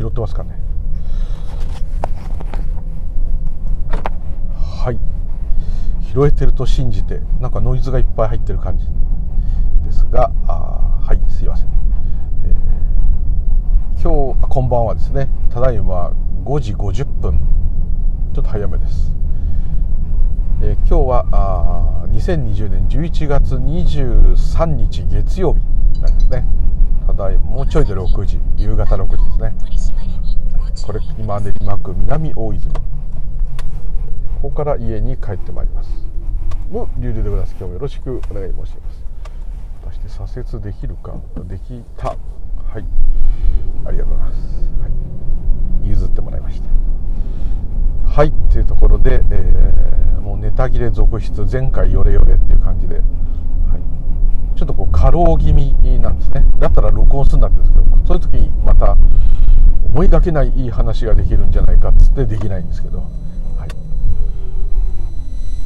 拾ってますかね。はい。拾えてると信じてなんかノイズがいっぱい入ってる感じですがあはいすいません、えー、今日こんばんはですね。ただいま5時50分ちょっと早めです、えー、今日はあ2020年11月23日月曜日なんですね。ただいもうちょいで6時夕方6時ですね。これ今練馬区南大泉。ここから家に帰ってまいります。もう流でございます。今日もよろしくお願い申し上げます。果たして左折できるかできた。はい。ありがとうございます、はい、譲ってもらいましたはい。というところで、えー、もうネタ切れ続出前回よれよれっていう感じで、ちょっとこう過労気味なんですね。だったら録音するんだってんですけどそういう時にまた思いがけないいい話ができるんじゃないかっつってできないんですけど。はい。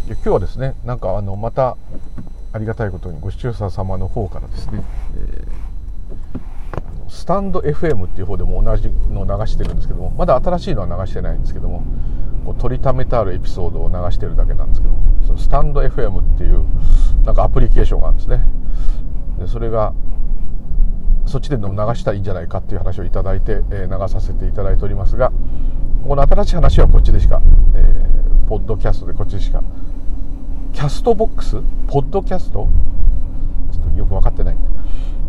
今日はですねなんかあのまたありがたいことにご視聴者様の方からですね、えー、スタンド FM っていう方でも同じのを流してるんですけどもまだ新しいのは流してないんですけどもこう取りためてあるエピソードを流してるだけなんですけどそのスタンド FM っていうなんかアプリケーションがあるんですね。それがそっちでも流したらいいんじゃないかっていう話をいただいて、えー、流させていただいておりますがこの新しい話はこっちでしか、えー、ポッドキャストでこっちでしかキャストボックス？ポッドキャスト？ちょっとよく分かってない、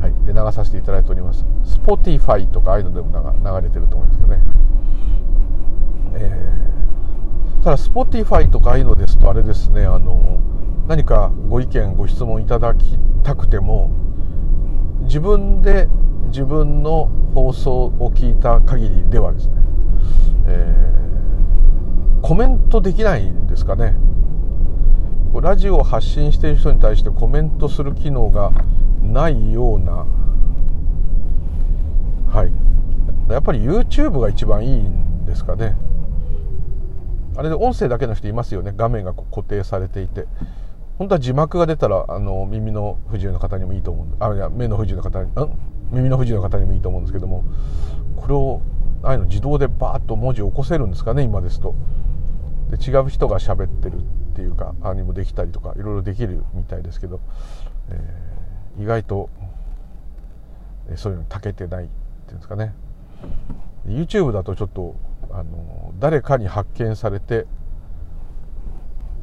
はい、で流させていただいております。Spotify とかああいうのでも流れてると思いますけどね、えー、ただ Spotify とかああいうのですとあれですねあの何かご意見ご質問いただきたくても自分で自分の放送を聞いた限りではですね、えー、コメントできないんですかね。ラジオを発信している人に対してコメントする機能がないような。はい。やっぱり YouTube が一番いいんですかね。あれで音声だけの人いますよね。画面が固定されていて。本当は字幕が出たらあの耳の不自由な方にもいいと思うあいや目の不自由な方にん？耳の不自由な方にもいいと思うんですけどもこれをああいうの自動でバーッと文字を起こせるんですかね今ですと。で違う人が喋ってるっていうかあにもできたりとかいろいろできるみたいですけど、えー、意外とそういうのに長けてないっていうんですかね。YouTube だとちょっとあの誰かに発見されて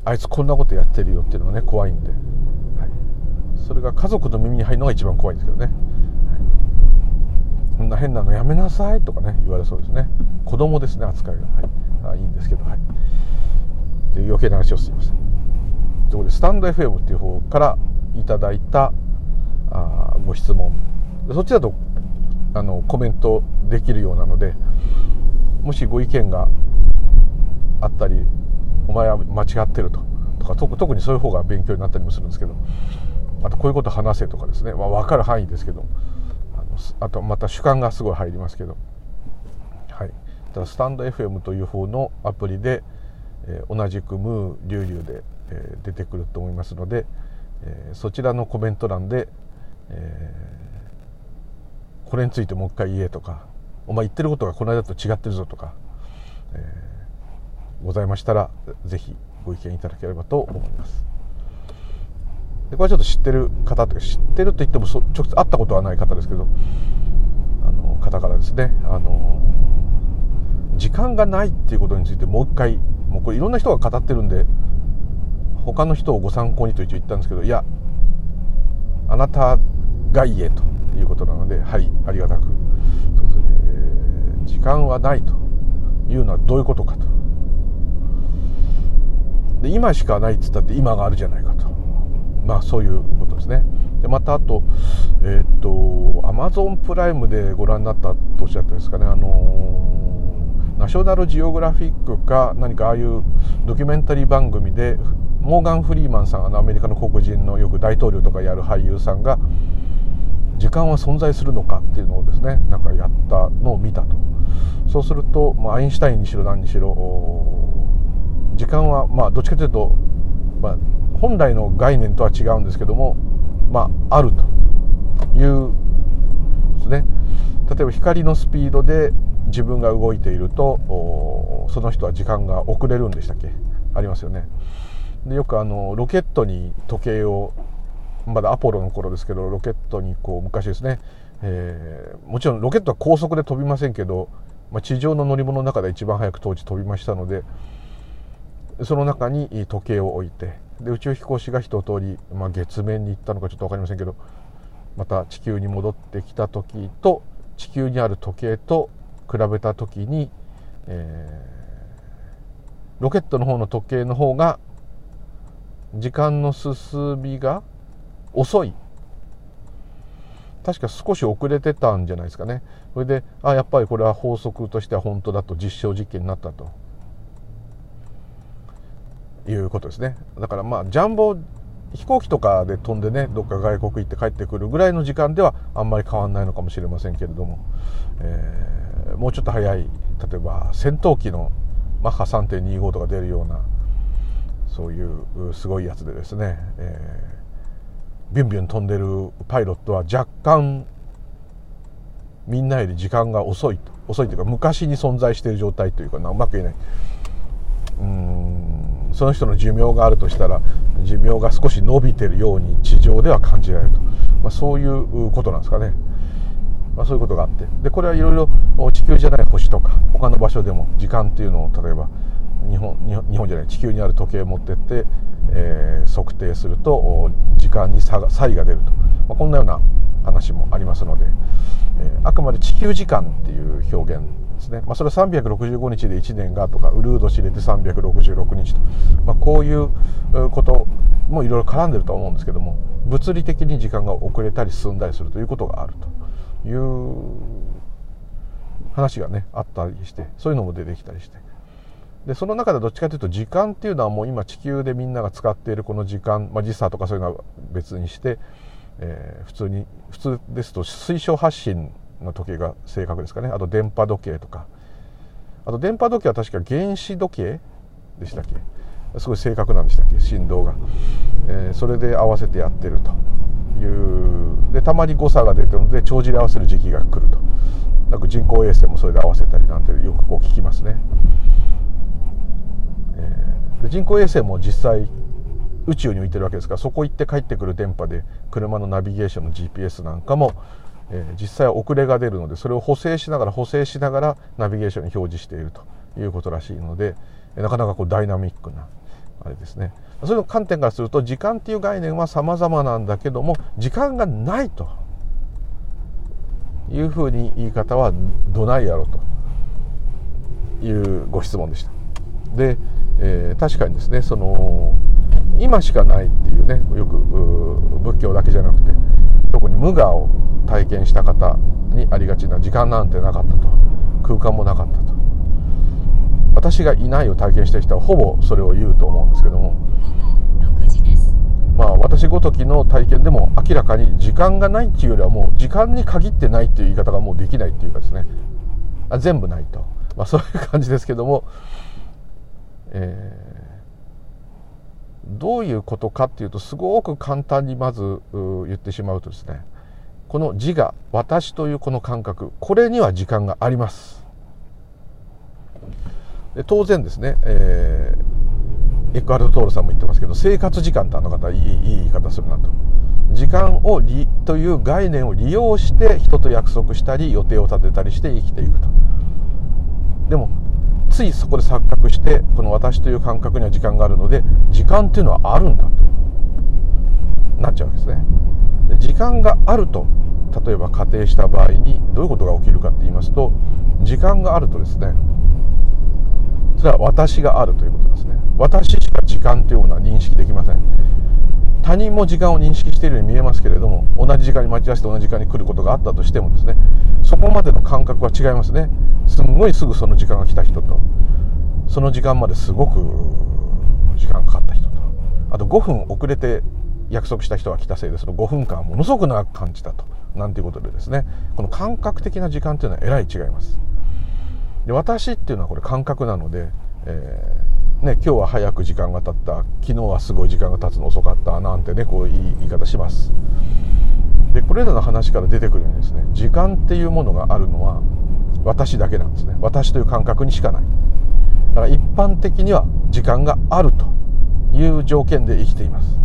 あいつこんなことやってるよっていうのがね怖いんで、はい、それが家族の耳に入るのが一番怖いんですけどね、はい、こんな変なのやめなさいとかね言われそうですね。子供ですね扱いが、はい、あいいんですけどはい。という余計な話をしていますところでスタンド FM っていう方からいただいたあご質問。そっちだとあのコメントできるようなのでもしご意見があったりお前は間違ってると。とか特にそういう方が勉強になったりもするんですけど。あとこういうこと話せとかですね、まあ、分かる範囲ですけど。あのあとまた主観がすごい入りますけど、はい、だスタンド FM という方のアプリでえー、同じくムーリュウリュウで、えー、出てくると思いますので、えー、そちらのコメント欄で、え、これについてもう一回言えとかお前言ってることがこの間と違ってるぞとか、え、ございましたら是非ご意見いただければと思います。でこれはちょっと知ってる方とか知ってると言っても直接会ったことはない方ですけどあの方からですねあの時間がないっていうことについてもう一回もうこれいろんな人が語ってるんで他の人をご参考にと一応言ったんですけどいやあなたが言えということなのではいありがたくそうですね、時間はないというのはどういうことかとで今しかないっつったって今があるじゃないかと。まあそういうことですね。でまたあとえっ、とアマゾンプライムでご覧になったとおっしゃったんですかね。あのーナショナルジオグラフィックか何かああいうドキュメンタリー番組でモーガン・フリーマンさんあのアメリカの黒人のよく大統領とかやる俳優さんが時間は存在するのかっていうのをですねなんかやったのを見たと。そうすると、まあ、アインシュタインにしろ何にしろ時間はまあどっちかというと、まあ、本来の概念とは違うんですけどもまああるというですね。例えば光のスピードで自分が動いているとその人は時間が遅れるんでしたっけ？ありますよね。でよくあのロケットに時計をまだアポロの頃ですけどロケットにこう昔ですね、えー、もちろんロケットは高速で飛びませんけど、まあ、地上の乗り物の中で一番早く当時飛びましたのでその中に時計を置いてで宇宙飛行士が一通り、まあ、月面に行ったのかちょっと分かりませんけどまた地球に戻ってきた時と地球にある時計と比べた時に、えー、ロケットの方の時計の方が時間の進みが遅い。確か少し遅れてたんじゃないですかね。それであやっぱりこれは法則としては本当だと実証実験になったと。いうことですね。だからまあジャンボ飛行機とかで飛んでねどっか外国行って帰ってくるぐらいの時間ではあんまり変わんないのかもしれませんけれども、えー、もうちょっと早い例えば戦闘機のマッハ3.25とか出るようなそういうすごいやつでですね、えー、ビュンビュン飛んでるパイロットは若干みんなより時間が遅い遅いというか昔に存在している状態というかうまく言えない。うん。その人の寿命があるとしたら寿命が少し伸びてるように地上では感じられると、まあ、そういうことなんですかね、まあ、そういうことがあって。でこれはいろいろ地球じゃない星とか他の場所でも時間っていうのを例えば日本日本じゃない地球にある時計を持ってって、えー、測定すると時間に差が差異が出ると、まあ、こんなような話もありますので、えー、あくまで地球時間っていう表現ですね、まあ、それは365日で1年がとかウルード知れて366日と、まあ、こういうこともいろいろ絡んでるとは思うんですけども物理的に時間が遅れたり進んだりするということがあると。いう話がねあったりしてそういうのも出てきたりして。でその中でどっちかというと時間っていうのはもう今地球でみんなが使っているこの時間、まあ、時差とかそういうのは別にして、えー、普通に普通ですと水晶発信の時計が正確ですかね。あと電波時計とか。あと電波時計は確か原子時計でしたっけ？すごい正確なんでしたっけ？振動が、えー、それで合わせてやってるという。でたまに誤差が出てるので帳尻合わせる時期が来ると。なんか人工衛星もそれで合わせたりなんてよくこう聞きますね、えー、で人工衛星も実際宇宙に浮いてるわけですからそこ行って帰ってくる電波で車のナビゲーションの GPS なんかもえ、実際は遅れが出るのでそれを補正しながら補正しながらナビゲーションに表示しているということらしいのでなかなかこうダイナミックなあれですね。それの観点からすると時間っていう概念は様々なんだけども時間がないというふうに言い方はどないやろと。いうご質問でした。で、えー、確かにですねその今しかないっていうねよく仏教だけじゃなくて特に無我を体験した方にありがちな時間なんてなかったと。空間もなかったと。私がいないを体験した人はほぼそれを言うと思うんですけども。まあ私ごときの体験でも明らかに時間がないっていうよりはもう時間に限ってないっていう言い方がもうできないっていうかですね。あ全部ないと、まあ、そういう感じですけども、えー、どういうことかっていうとすごく簡単にまず言ってしまうとですねこの自我私というこの感覚これには時間があります。で当然ですね、えー、エクアルト・トールさんも言ってますけど生活時間ってあの方いいいい言い方するなと。時間をりという概念を利用して人と約束したり予定を立てたりして生きていくと。でもついそこで錯覚してこの私という感覚には時間があるので時間っていうのはあるんだと。なっちゃうんですね。で時間があると例えば仮定した場合にどういうことが起きるかって言いますと時間があるとですねそれは私があるということですね。私しか時間というものは認識できません。他人も時間を認識しているように見えますけれども同じ時間に待ち合わせて同じ時間に来ることがあったとしてもですねそこまでの感覚は違いますね。すんごいすぐその時間が来た人とその時間まですごく時間かかった人とあと5分遅れて約束した人が来たせいでその5分間はものすごく長く感じたとなんていうことでですねこの感覚的な時間っていうのはえらい違います。で私っていうのはこれ感覚なので、えー、ね、今日は早く時間が経った。昨日はすごい時間が経つの遅かったなんてねこういい言い方します。でこれらの話から出てくるようにですね時間っていうものがあるのは私だけなんですね。私という感覚にしかない。だから一般的には時間があるという条件で生きています。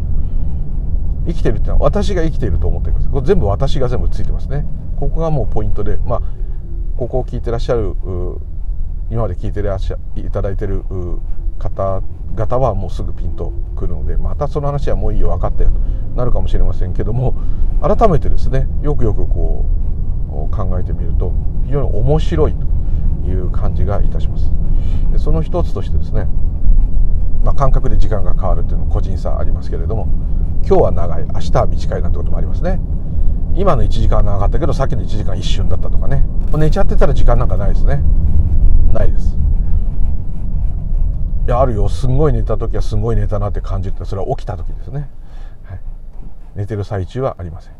生きてるっていうのは私が生きていると思ってください。これ全部私が全部ついてますね。ここがもうポイントでまあここを聞いてらっしゃる今まで聞いてらっしゃいただいてる方々はもうすぐピンとくるのでまたその話はもういいよ分かったよとなるかもしれませんけども改めてですねよくよくこう考えてみると非常に面白いという感じがいたします。でその一つとしてですね、まあ、感覚で時間が変わるっていうのも個人差ありますけれども今日は長い明日は短いなんてこともありますね。今の1時間は長かったけどさっきの1時間一瞬だったとかね。寝ちゃってたら時間なんかないですね。ないです。いやあるよ。すんごい寝た時はすごい寝たなって感じてそれは起きた時ですね、はい、寝てる最中はありません。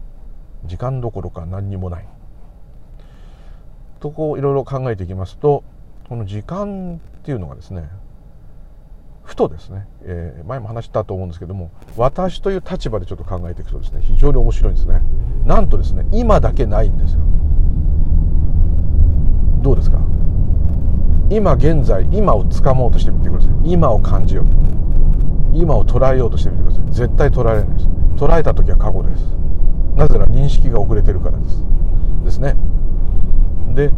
時間どころか何にもない。とこういろいろ考えていきますとこの時間っていうのがですねふとですね、えー、前も話したと思うんですけども私という立場でちょっと考えていくとですね非常に面白いんですね。なんとですね今だけないんですよ。どうですか？今現在今を掴もうとしてみてください。今を感じよう。今を捉えようとしてみてください。絶対捉えられないです。捉えた時は過去です。なぜなら認識が遅れてるからです。ですね。で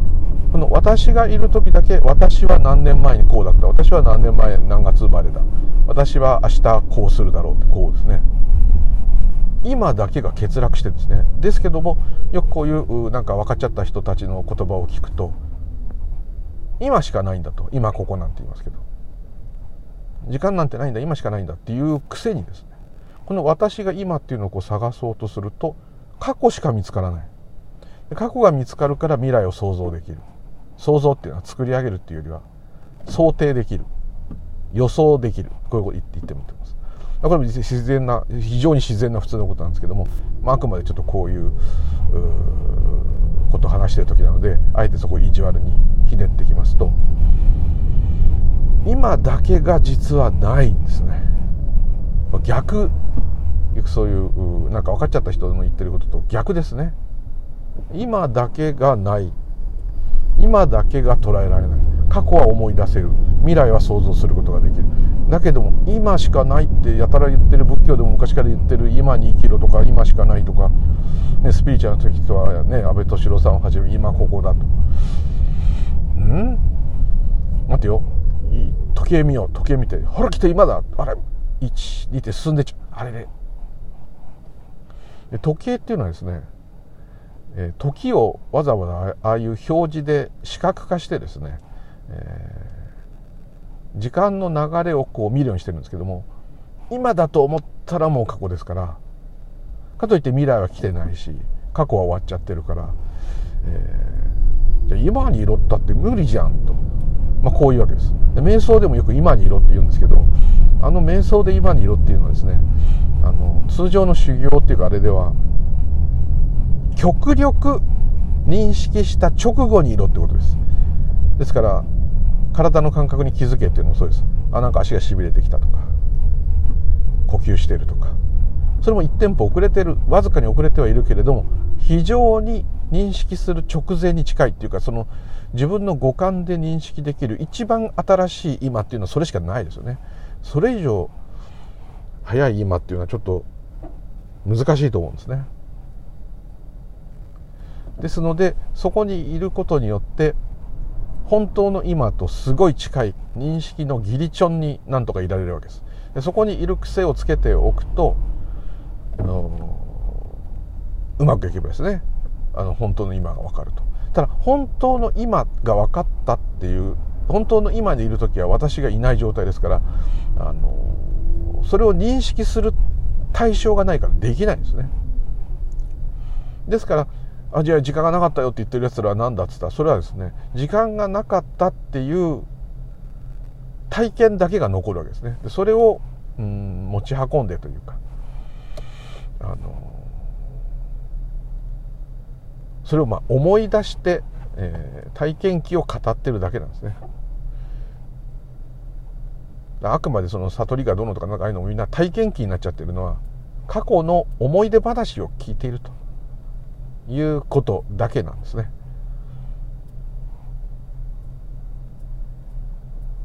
この私がいる時だけ私は何年前にこうだった。私は何年前何月生まれだ。私は明日こうするだろうってこうですね。今だけが欠落してるんですね。ですけどもよくこういうなんか分かっちゃった人たちの言葉を聞くと今しかないんだと。今ここなんて言いますけど。時間なんてないんだ。今しかないんだっていうくせにですね。この私が今っていうのをこう探そうとすると過去しか見つからない。過去が見つかるから未来を想像できる。想像っていうのは作り上げるっていうよりは想定できる。予想できる。こういうこと言ってみてます。これも自然な非常に自然な普通のことなんですけども、まあ、あくまでちょっとこういうことを話してる時なのであえてそこを意地悪にひねってきますと今だけが実はないんですね。逆そういうなんか分かっちゃった人の言ってることと逆ですね。今だけがない。今だけが捉えられない。過去は思い出せる。未来は想像することができる。だけども今しかないってやたら言ってる仏教でも昔から言ってる今に生きろとか今しかないとか、ね、スピリチュアの時とはね安倍敏郎さんをはじめ今ここだと。ん？待ってよ。時計見よう。時計見て。ほら来て今だ。あれ？12って進んでちゃあれね時計っていうのはですね時をわざわざああいう表示で視覚化してですね、えー、時間の流れをこう見るようにしてるんですけども今だと思ったらもう過去ですからかといって未来は来てないし過去は終わっちゃってるから、えー、じゃ今にいろったって無理じゃんと、まあ、こういうわけです。で瞑想でもよく今にいろって言うんですけどあの瞑想で今にいろっていうのはですねあの通常の修行っていうかあれでは極力認識した直後にいろってことです。ですから体の感覚に気づけっていうのもそうです。あなんか足がしびれてきたとか。呼吸してるとか。それも1テンポ遅れてるわずかに遅れてはいるけれども非常に認識する直前に近いっていうかその自分の五感で認識できる一番新しい今っていうのはそれしかないですよね。それ以上早い今っていうのはちょっと難しいと思うんですね。ですのでそこにいることによって本当の今とすごい近い認識のギリチョンになんとかいられるわけです。でそこにいる癖をつけておくとあのうまくいけばですね。あの本当の今が分かると。ただ本当の今が分かったっていう本当の今にいる時は私がいない状態ですからあのそれを認識する対象がないからできないんですね。ですからあじゃあ時間がなかったよって言ってるやつらは何だっつったらそれはですね時間がなかったっていう体験だけが残るわけですね。でそれをうん持ち運んでというかあのそれをまあ思い出して、えー、体験記を語ってるだけなんですね。あくまでその悟りがどうのとかなんかああいうのもみんな体験記になっちゃってるのは過去の思い出話を聞いていると。いうことだけなんですね。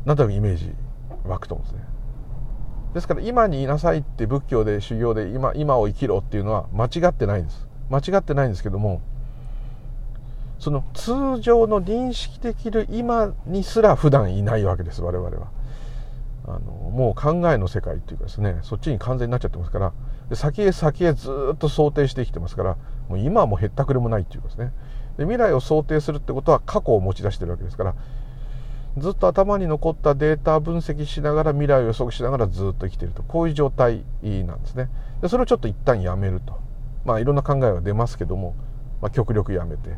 なんとなくイメージ湧くと思うんですね。ですから今にいなさいって仏教で修行で今今を生きろっていうのは間違ってないんです。間違ってないんですけどもその通常の認識できる今にすら普段いないわけです我々は。あのもう考えの世界っていうかですねそっちに完全になっちゃってますからで先へ先へずっと想定してきてますからもう今はもうへったくれもないっていうかですね。で未来を想定するってことは過去を持ち出してるわけですからずっと頭に残ったデータ分析しながら未来を予測しながらずっと生きてると。こういう状態なんですね。でそれをちょっと一旦やめると。まあいろんな考えが出ますけども、まあ、極力やめて。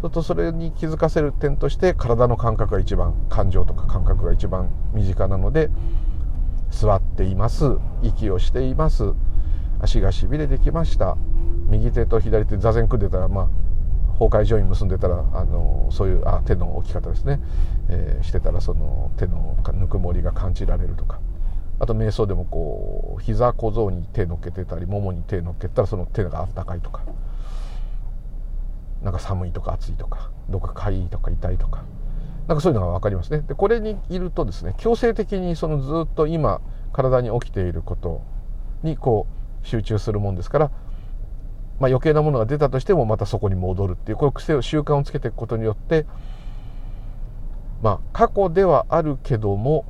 そとそれに気づかせる点として体の感覚が一番感情とか感覚が一番身近なので座っています。息をしています。足がしびれてきました。右手と左手座禅組んでたらまあ崩壊ジョイン結んでたらあのそういうあ手の置き方ですね、えー、してたらその手のぬくもりが感じられるとか。あと瞑想でもこう膝小僧に手のっけてたりももに手のっけたらその手があったかいとか。なんか寒いとか暑いとかどっかかいとか痛いとか。なんかそういうのが分かりますね。でこれにいるとですね強制的にそのずっと今体に起きていることにこう集中するもんですからまあ、余計なものが出たとしてもまたそこに戻るっていうこの癖を習慣をつけていくことによってまあ過去ではあるけども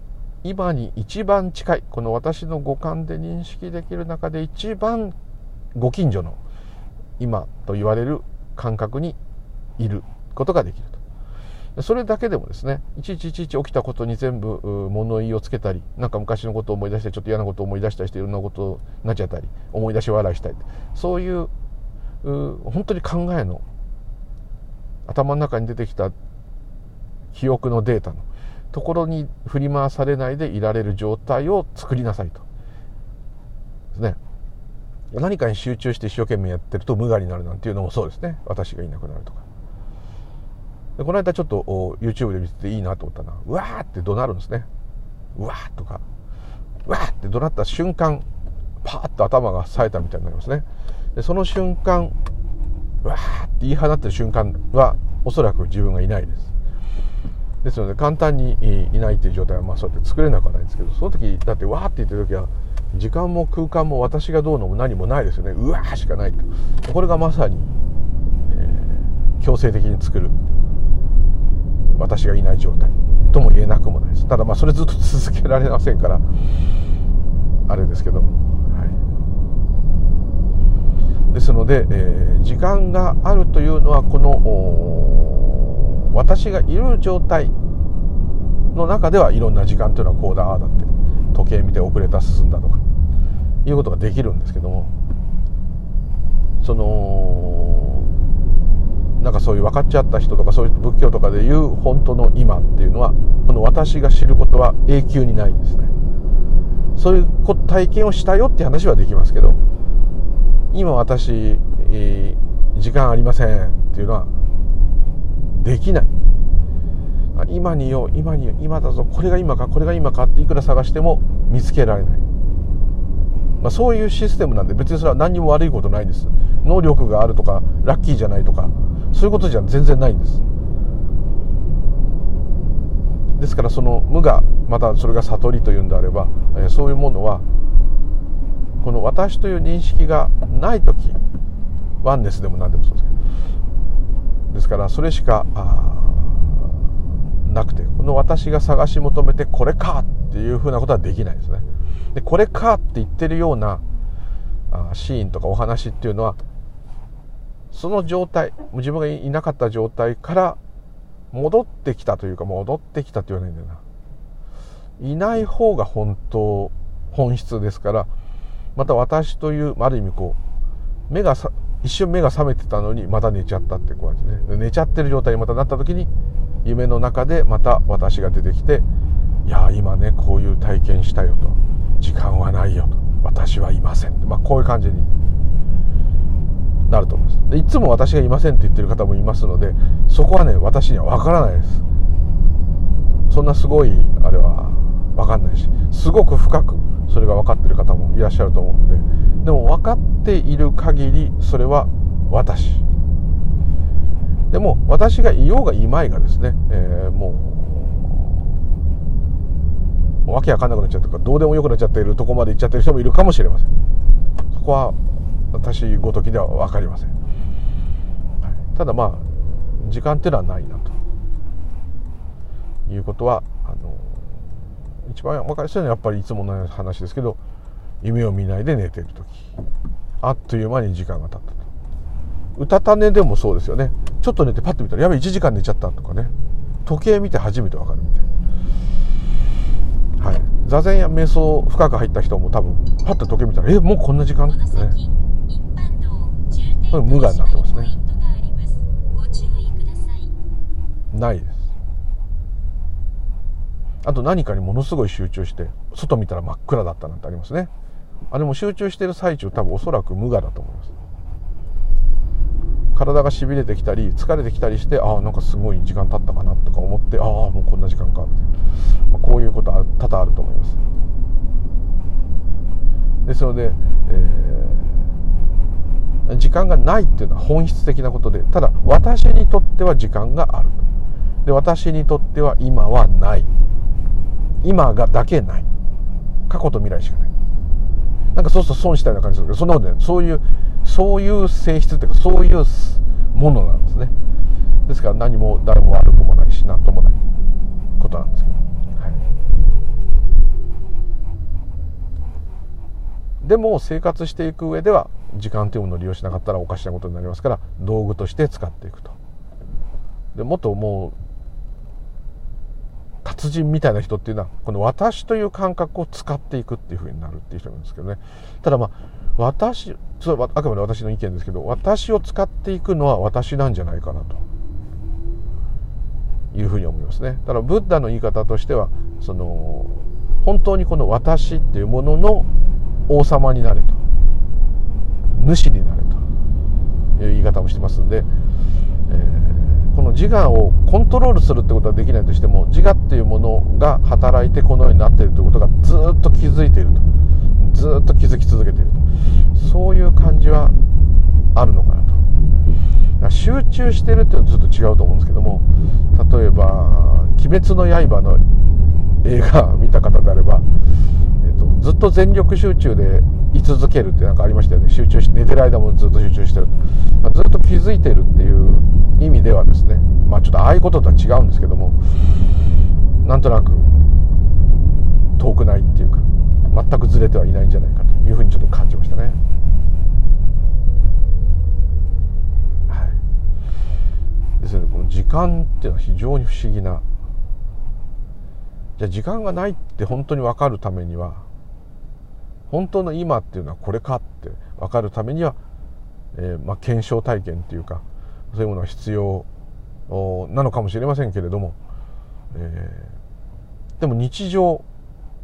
今に一番近いこの私の五感で認識できる中で一番ご近所の今と言われる感覚にいることができると。それだけでもですねいちいちいちいち起きたことに全部物言いをつけたりなんか昔のことを思い出してちょっと嫌なことを思い出したりしていろんなことになっちゃったり思い出し笑いしたりそういう本当に考えの頭の中に出てきた記憶のデータのところに振り回されないでいられる状態を作りなさいと。ですね。何かに集中して一生懸命やってると無我になるなんていうのもそうですね。私がいなくなるとか。でこの間ちょっと YouTube で見てていいなと思ったのはうわーって怒鳴るんですね。うわーとか。うわーって怒鳴った瞬間パーッと頭が冴えたみたいになりますね。でその瞬間わーって言い放ってる瞬間はおそらく自分がいないです。ですので簡単にいないっていう状態はまあそうやって作れなくはないんですけどその時だってわーって言ってる時は時間も空間も私がどうのも何もないですよね。うわーしかないと。これがまさに、えー、強制的に作る私がいない状態。とも言えなくもないです。ただまあそれずっと続けられませんからあれですけども。ですので、えー、時間があるというのはこの私がいる状態の中ではいろんな時間というのはこうだああだって時計見て遅れた進んだとかいうことができるんですけどもそのなんかそういう分かっちゃった人とかそういう仏教とかでいう本当の今っていうのはこの私が知ることは永久にないんですね。そういう体験をしたよって話はできますけど今私、えー、時間ありませんっていうのはできない。今によ今に今だぞこれが今かこれが今かっていくら探しても見つけられない、まあ、そういうシステムなんで別にそれは何にも悪いことないです。能力があるとかラッキーじゃないとかそういうことじゃ全然ないんです。ですからその無がまたそれが悟りというんであれば、そういうものはこの私という認識がない時ワンネスでも何でもそうですけどですからそれしかなくてこの私が探し求めてこれかっていうふうなことはできないですね。でこれかって言ってるようなシーンとかお話っていうのはその状態自分がいなかった状態から戻ってきたというか戻ってきたって言わないんだよな。いない方が本当本質ですからまた私というある意味こう目がさ一瞬目が覚めてたのにまた寝ちゃったって感じね。寝ちゃってる状態にまたなった時に夢の中でまた私が出てきて「いや今ねこういう体験したよ」と「時間はないよ」と「私はいません」まあ、こういう感じになると思います。でいつも私がいませんって言ってる方もいますのでそこはね私には分からないです。そんなすごいあれは分かんないしすごく深くそれが分かってる方もいらっしゃると思うので。でも分かっている限りそれは私。でも私がいようがいまいがですね、えー、もわけわかんなくなっちゃったかどうでもよくなっちゃっているとこまで行っちゃってる人もいるかもしれません。そこは私ごときでは分かりません、ただまあ時間っていうのはないなと。いうことはあの一番分かりやすいのはやっぱりいつもの話ですけど夢を見ないで寝てる時。あっという間に時間が経ったと。うたた寝でもそうですよね。ちょっと寝てパッと見たらやべ1時間寝ちゃったとかね。時計見て初めて分かるみたい。なはい。座禅や瞑想深く入った人も多分パッと時計見たらえもうこんな時間？ってね。無我になってますね。ないですあと何かにものすごい集中して外見たら真っ暗だったなんてありますね。あれも集中してる最中多分おそらく無我だと思います。体がしびれてきたり疲れてきたりしてああなんかすごい時間経ったかなとか思ってああもうこんな時間か。みたいな、まあ、こういうことは多々あると思います。ですので、えー、時間がないっていうのは本質的なことでただ私にとっては時間がある。で私にとっては今はない。今がだけない。過去と未来しかない。なんかそうすると損したような感じする。けどそんなことない。そういうそういう性質っていうかそういうものなんですね。ですから何も誰も悪くもないし何ともないことなんですけど、はい、でも生活していく上では時間というものを利用しなかったらおかしなことになりますから道具として使っていくと。でもっともう達人みたいな人っていうのはこの私という感覚を使っていくっていうふうになるっていう人なんですけどね。ただまあ私それはあくまで私の意見ですけど私を使っていくのは私なんじゃないかなと。いうふうに思いますね。だからブッダの言い方としてはその本当にこの私っていうものの王様になれと。主になれという言い方もしてますんで、えーこの自我をコントロールするってことはできないとしても自我っていうものが働いてこのようになっているということがずっと気づいていると。ずっと気づき続けていると。そういう感じはあるのかなと。集中してるっていうのはずっと違うと思うんですけども例えば「鬼滅の刃」の映画見た方であれば、ずっと全力集中で居続けるって何かありましたよね。集中して寝てる間もずっと集中してる、まあ、ずっと気づいてるっていう意味ではですね。まあちょっとああいうこととは違うんですけども。なんとなく遠くないっていうか全くずれてはいないんじゃないかというふうにちょっと感じましたね。はい、ですのでこの時間っていうのは非常に不思議な。じゃあ時間がないって本当に分かるためには本当の今っていうのはこれかって分かるためには、えー、まあ、検証体験っていうかそういうものが必要なのかもしれませんけれども、えー、でも日常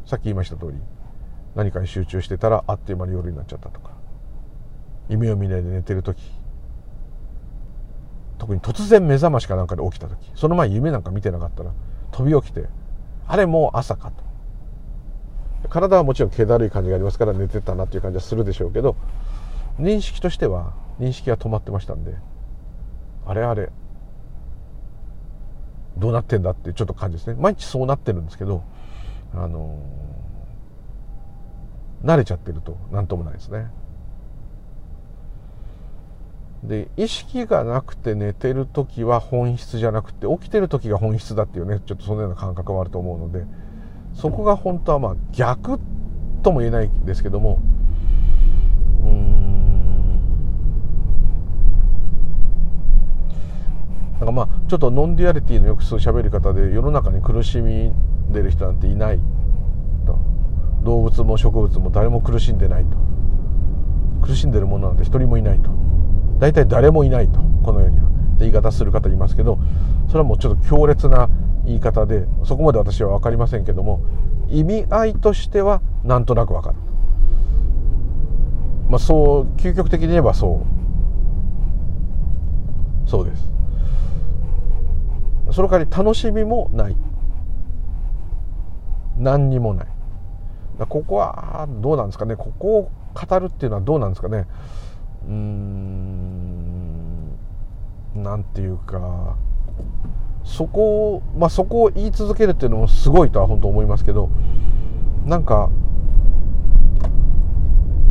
さっき言いました通り何かに集中してたらあっという間に夜になっちゃったとか夢を見ないで寝てる時特に突然目覚ましかなんかで起きた時その前夢なんか見てなかったら飛び起きてあれもう朝かと。体はもちろん気だるい感じがありますから寝てたなっていう感じはするでしょうけど認識としては認識が止まってましたんであれあれどうなってんだってちょっと感じですね。毎日そうなってるんですけどあの慣れちゃってると何ともないですね。で意識がなくて寝てる時は本質じゃなくて起きてる時が本質だっていうねちょっとそのような感覚もあると思うのでそこが本当はまあ逆とも言えないですけどもうん。なんかまあちょっと non-duality のよくそう喋る方で世の中に苦しみでる人なんていないと。動物も植物も誰も苦しんでないと。苦しんでるものなんて一人もいないと。大体誰もいないと。この世には。言い方する方いますけどそれはもうちょっと強烈な言い方でそこまで私は分かりませんけども意味合いとしてはなんとなく分かる。まあそう究極的に言えばそう。そうです。その代わり楽しみもない。何にもない。ここはどうなんですかね。ここを語るっていうのはどうなんですかね。うーんなんていうか。そこをまあそこを言い続けるっていうのもすごいとは本当思いますけどなんか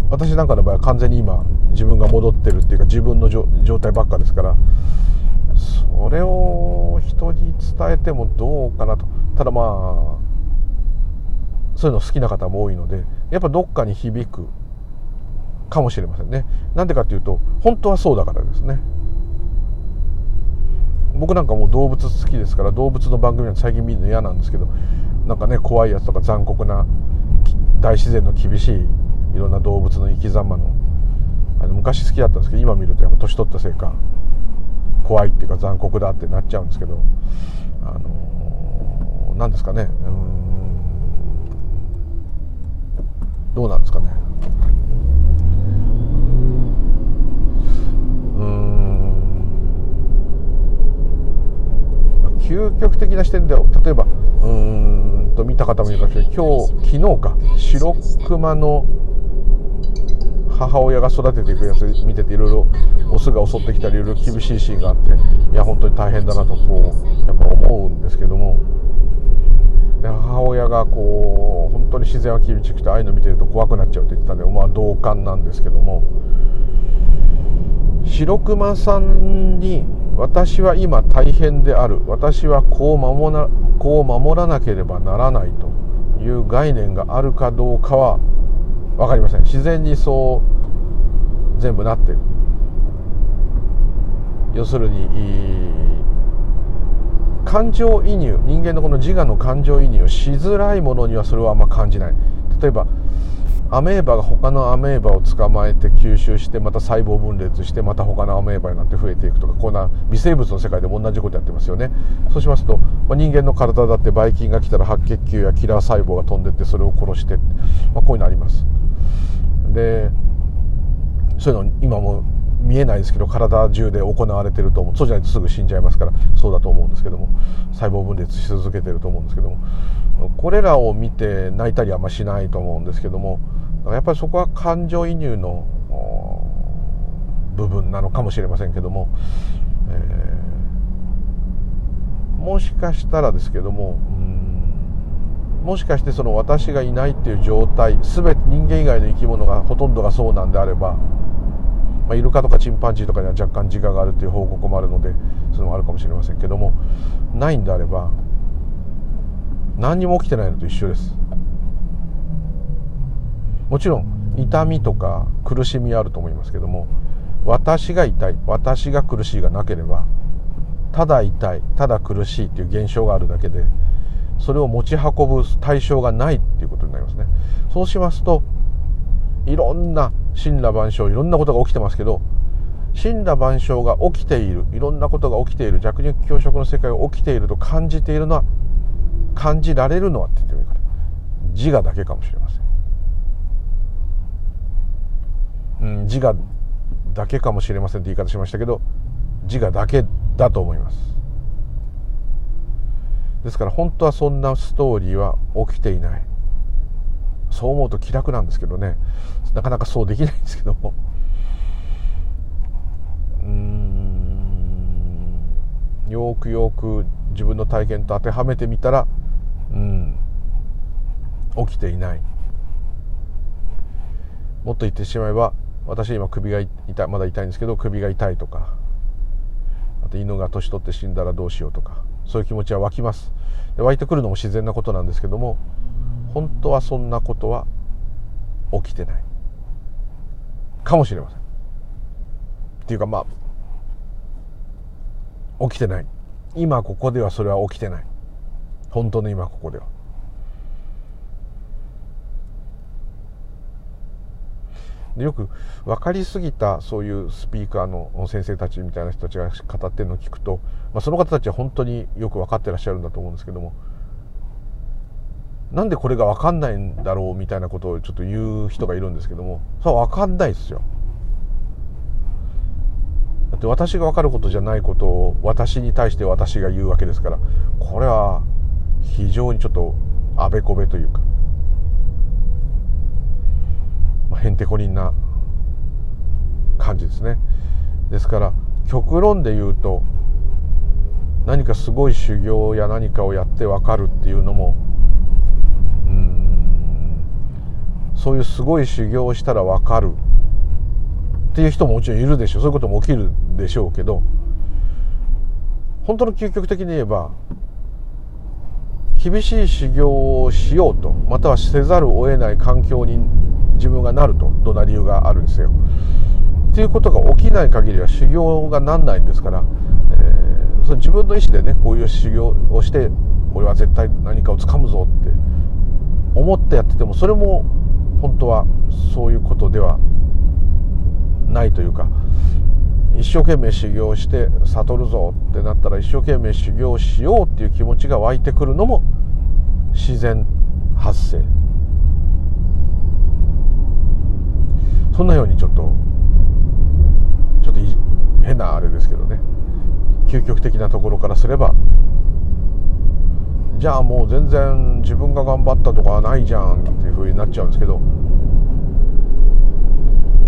私なんかの場合は完全に今自分が戻ってるっていうか自分の状態ばっかですからそれを人に伝えてもどうかなと。ただまあそういうの好きな方も多いのでやっぱどっかに響くかもしれませんね。なんでかっていうと本当はそうだからですね。僕なんかもう動物好きですから動物の番組は最近見るの嫌なんですけどなんかね怖いやつとか残酷な大自然の厳しいいろんな動物の生き様のあの昔好きだったんですけど今見るとやっぱ年取ったせいか怖いっていうか残酷だってなっちゃうんですけどあの何ですかねうんどうなんですかね。究極的な視点で例えばうんと見た方もいるかもしれない今日昨日か。白熊の母親が育てていくやつ見てていろいろオスが襲ってきたりいろいろ厳しいシーンがあっていや本当に大変だなとこうやっぱ思うんですけども。母親がこう本当に自然は厳しくてああいうの見てると怖くなっちゃうって言ってたんでまあ同感なんですけども。白熊さんに私は今大変である。私はこう守らこう守らなければならないという概念があるかどうかは分かりません。自然にそう全部なってる。要するに感情移入。人間のこの自我の感情移入をしづらいものにはそれはあんま感じない。例えばアメーバが他のアメーバを捕まえて吸収してまた細胞分裂してまた他のアメーバになって増えていくとかこんな微生物の世界でも同じことやってますよね。そうしますと、まあ、人間の体だってばい菌が来たら白血球やキラー細胞が飛んでってそれを殺して、まあ、こういうのあります。でそういうの今も見えないですけど体中で行われてると思う。そうじゃないとすぐ死んじゃいますからそうだと思うんですけども細胞分裂し続けてると思うんですけどもこれらを見て泣いたりあんましないと思うんですけどもやっぱりそこは感情移入の部分なのかもしれませんけども、えー、もしかしたらですけどももしかしてその私がいないっていう状態全て人間以外の生き物がほとんどがそうなんであれば、まあ、イルカとかチンパンジーとかには若干自我があるっていう報告もあるのでそれもあるかもしれませんけどもないんであれば何にも起きてないのと一緒です。もちろん痛みとか苦しみあると思いますけども私が痛い私が苦しいがなければただ痛いただ苦しいっていう現象があるだけでそれを持ち運ぶ対象がないっていうことになりますね。そうしますといろんな神羅万象いろんなことが起きてますけど神羅万象が起きているいろんなことが起きている弱肉強食の世界が起きていると感じているのは感じられるのはって言ってもいいから自我だけかもしれません、うん、自我だけかもしれませんって言い方しましたけど自我だけだと思います。ですから本当はそんなストーリーは起きていない。そう思うと気楽なんですけどね。なかなかそうできないんですけども。うん。よくよく自分の体験と当てはめてみたらうん。起きていない。もっと言ってしまえば私今首が痛いまだ痛いんですけど首が痛いとか。あと犬が年取って死んだらどうしようとか。そういう気持ちは湧きます。で湧いてくるのも自然なことなんですけども本当はそんなことは起きてない。かもしれません。っていうかまあ起きてない。今ここではそれは起きてない。本当の今ここでは。でよく分かりすぎたそういうスピーカーの先生たちみたいな人たちが語ってるのを聞くと、まあ、その方たちは本当によく分かってらっしゃるんだと思うんですけどもなんでこれが分かんないんだろうみたいなことをちょっと言う人がいるんですけどもそれは分かんないですよ。だって私が分かることじゃないことを私に対して私が言うわけですからこれは非常にちょっとあべこべというか、まあ、へんてこりんな感じですね。ですから極論で言うと何かすごい修行や何かをやって分かるっていうのもうんそういうすごい修行をしたら分かるっていう人ももちろんいるでしょう。そういうことも起きるでしょうけど本当の究極的に言えば厳しい修行をしようとまたはせざるを得ない環境に自分がなるとどんな理由があるんですよ。っていうことが起きない限りは修行がなんないんですから、えー、その自分の意思でねこういう修行をして俺は絶対何かをつかむぞって思ってやっててもそれも本当はそういうことではないというか一生懸命修行して悟るぞってなったら一生懸命修行しようっていう気持ちが湧いてくるのも自然発生。そんなようにちょっとちょっと変なあれですけどね。究極的なところからすればじゃあもう全然自分が頑張ったとかないじゃんっていうふうになっちゃうんですけど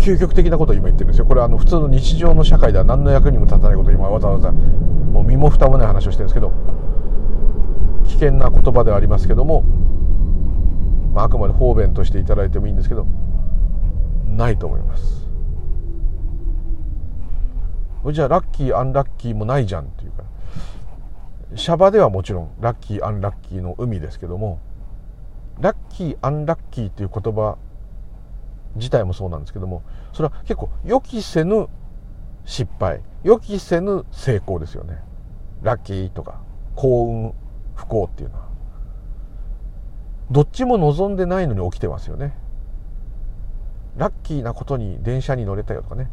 究極的なことを今言ってるんですよ。これはあの普通の日常の社会では何の役にも立たないことを今わざわざもう身も蓋もない話をしてるんですけど危険な言葉ではありますけども、まあ、あくまで方便としていただいてもいいんですけどないと思います。じゃあラッキーアンラッキーもないじゃんっていうかシャバではもちろんラッキーアンラッキーの海ですけどもラッキーアンラッキーっていう言葉自体もそうなんですけどもそれは結構予期せぬ失敗予期せぬ成功ですよね。ラッキーとか幸運不幸っていうのは。どっちも望んでないのに起きてますよね。ラッキーなことに電車に乗れたよとかね。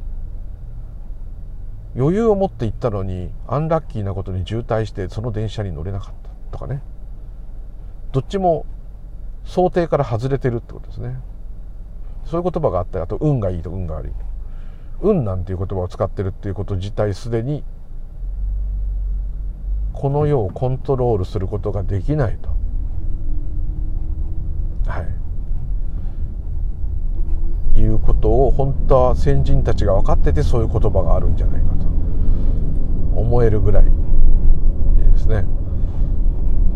余裕を持って行ったのにアンラッキーなことに渋滞してその電車に乗れなかったとかね。どっちも想定から外れてるってことですね。そういう言葉があったりあと運がいいと運が悪い。運なんていう言葉を使ってるっていうこと自体すでにこの世をコントロールすることができないと。はい。いうことを本当は先人たちが分かっててそういう言葉があるんじゃないかと思えるぐらいですね。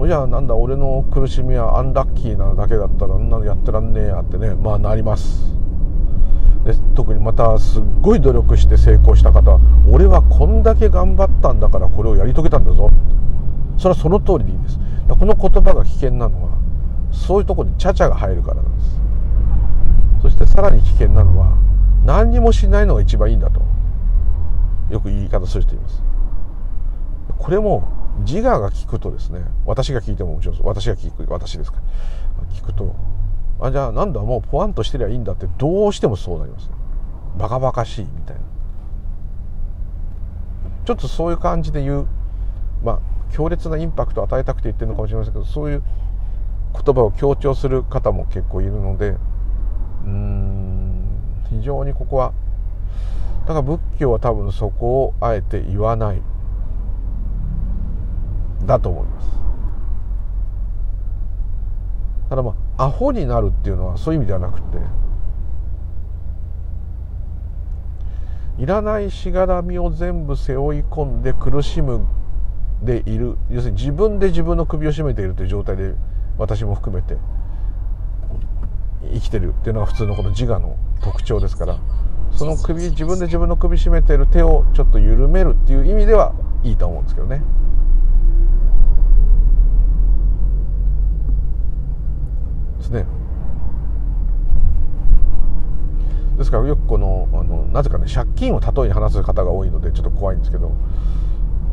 じゃあなんだ俺の苦しみはアンラッキーなだけだったらあんなのやってらんねえやってね。まあなります。で特にまたすっごい努力して成功した方は俺はこんだけ頑張ったんだからこれをやり遂げたんだぞ。それはその通りでいいです。この言葉が危険なのはそういうとこにちゃちゃが入るからなんです。そしてさらに危険なのは何にもしないのが一番いいんだとよく言い方する人います。これも自我が聞くとですね私が聞いてももちろん私が聞く私ですか聞くとあじゃあなんだもうポワンとしてりゃいいんだってどうしてもそうなります。バカバカしいみたいな。ちょっとそういう感じで言うまあ強烈なインパクトを与えたくて言ってるのかもしれませんけどそういう言葉を強調する方も結構いるのでうん非常にここはだから仏教は多分そこをあえて言わない。だと思いますただまあアホになるっていうのはそういう意味ではなくていらないしがらみを全部背負い込んで苦しむでいる要するに自分で自分の首を絞めているという状態で私も含めて生きてるっていうのが普通のこの自我の特徴ですからその首自分で自分の首絞めてる手をちょっと緩めるっていう意味ではいいと思うんですけどね。ですね。ですからよくこのあのなぜかね借金を例えに話す方が多いのでちょっと怖いんですけど、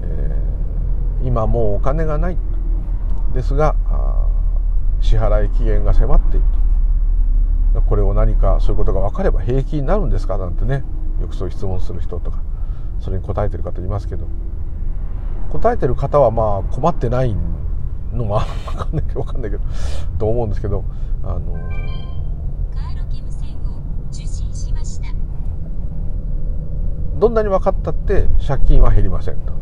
えー、今もうお金がないですが支払い期限が迫っているとこれを何かそういうことが分かれば平気になるんですかなんてねよくそういう質問する人とかそれに答えてる方いますけど答えてる方はまあ困ってないのが分かんないけど分かんないけどと思うんですけどあのどんなに分かったって借金は減りませんと。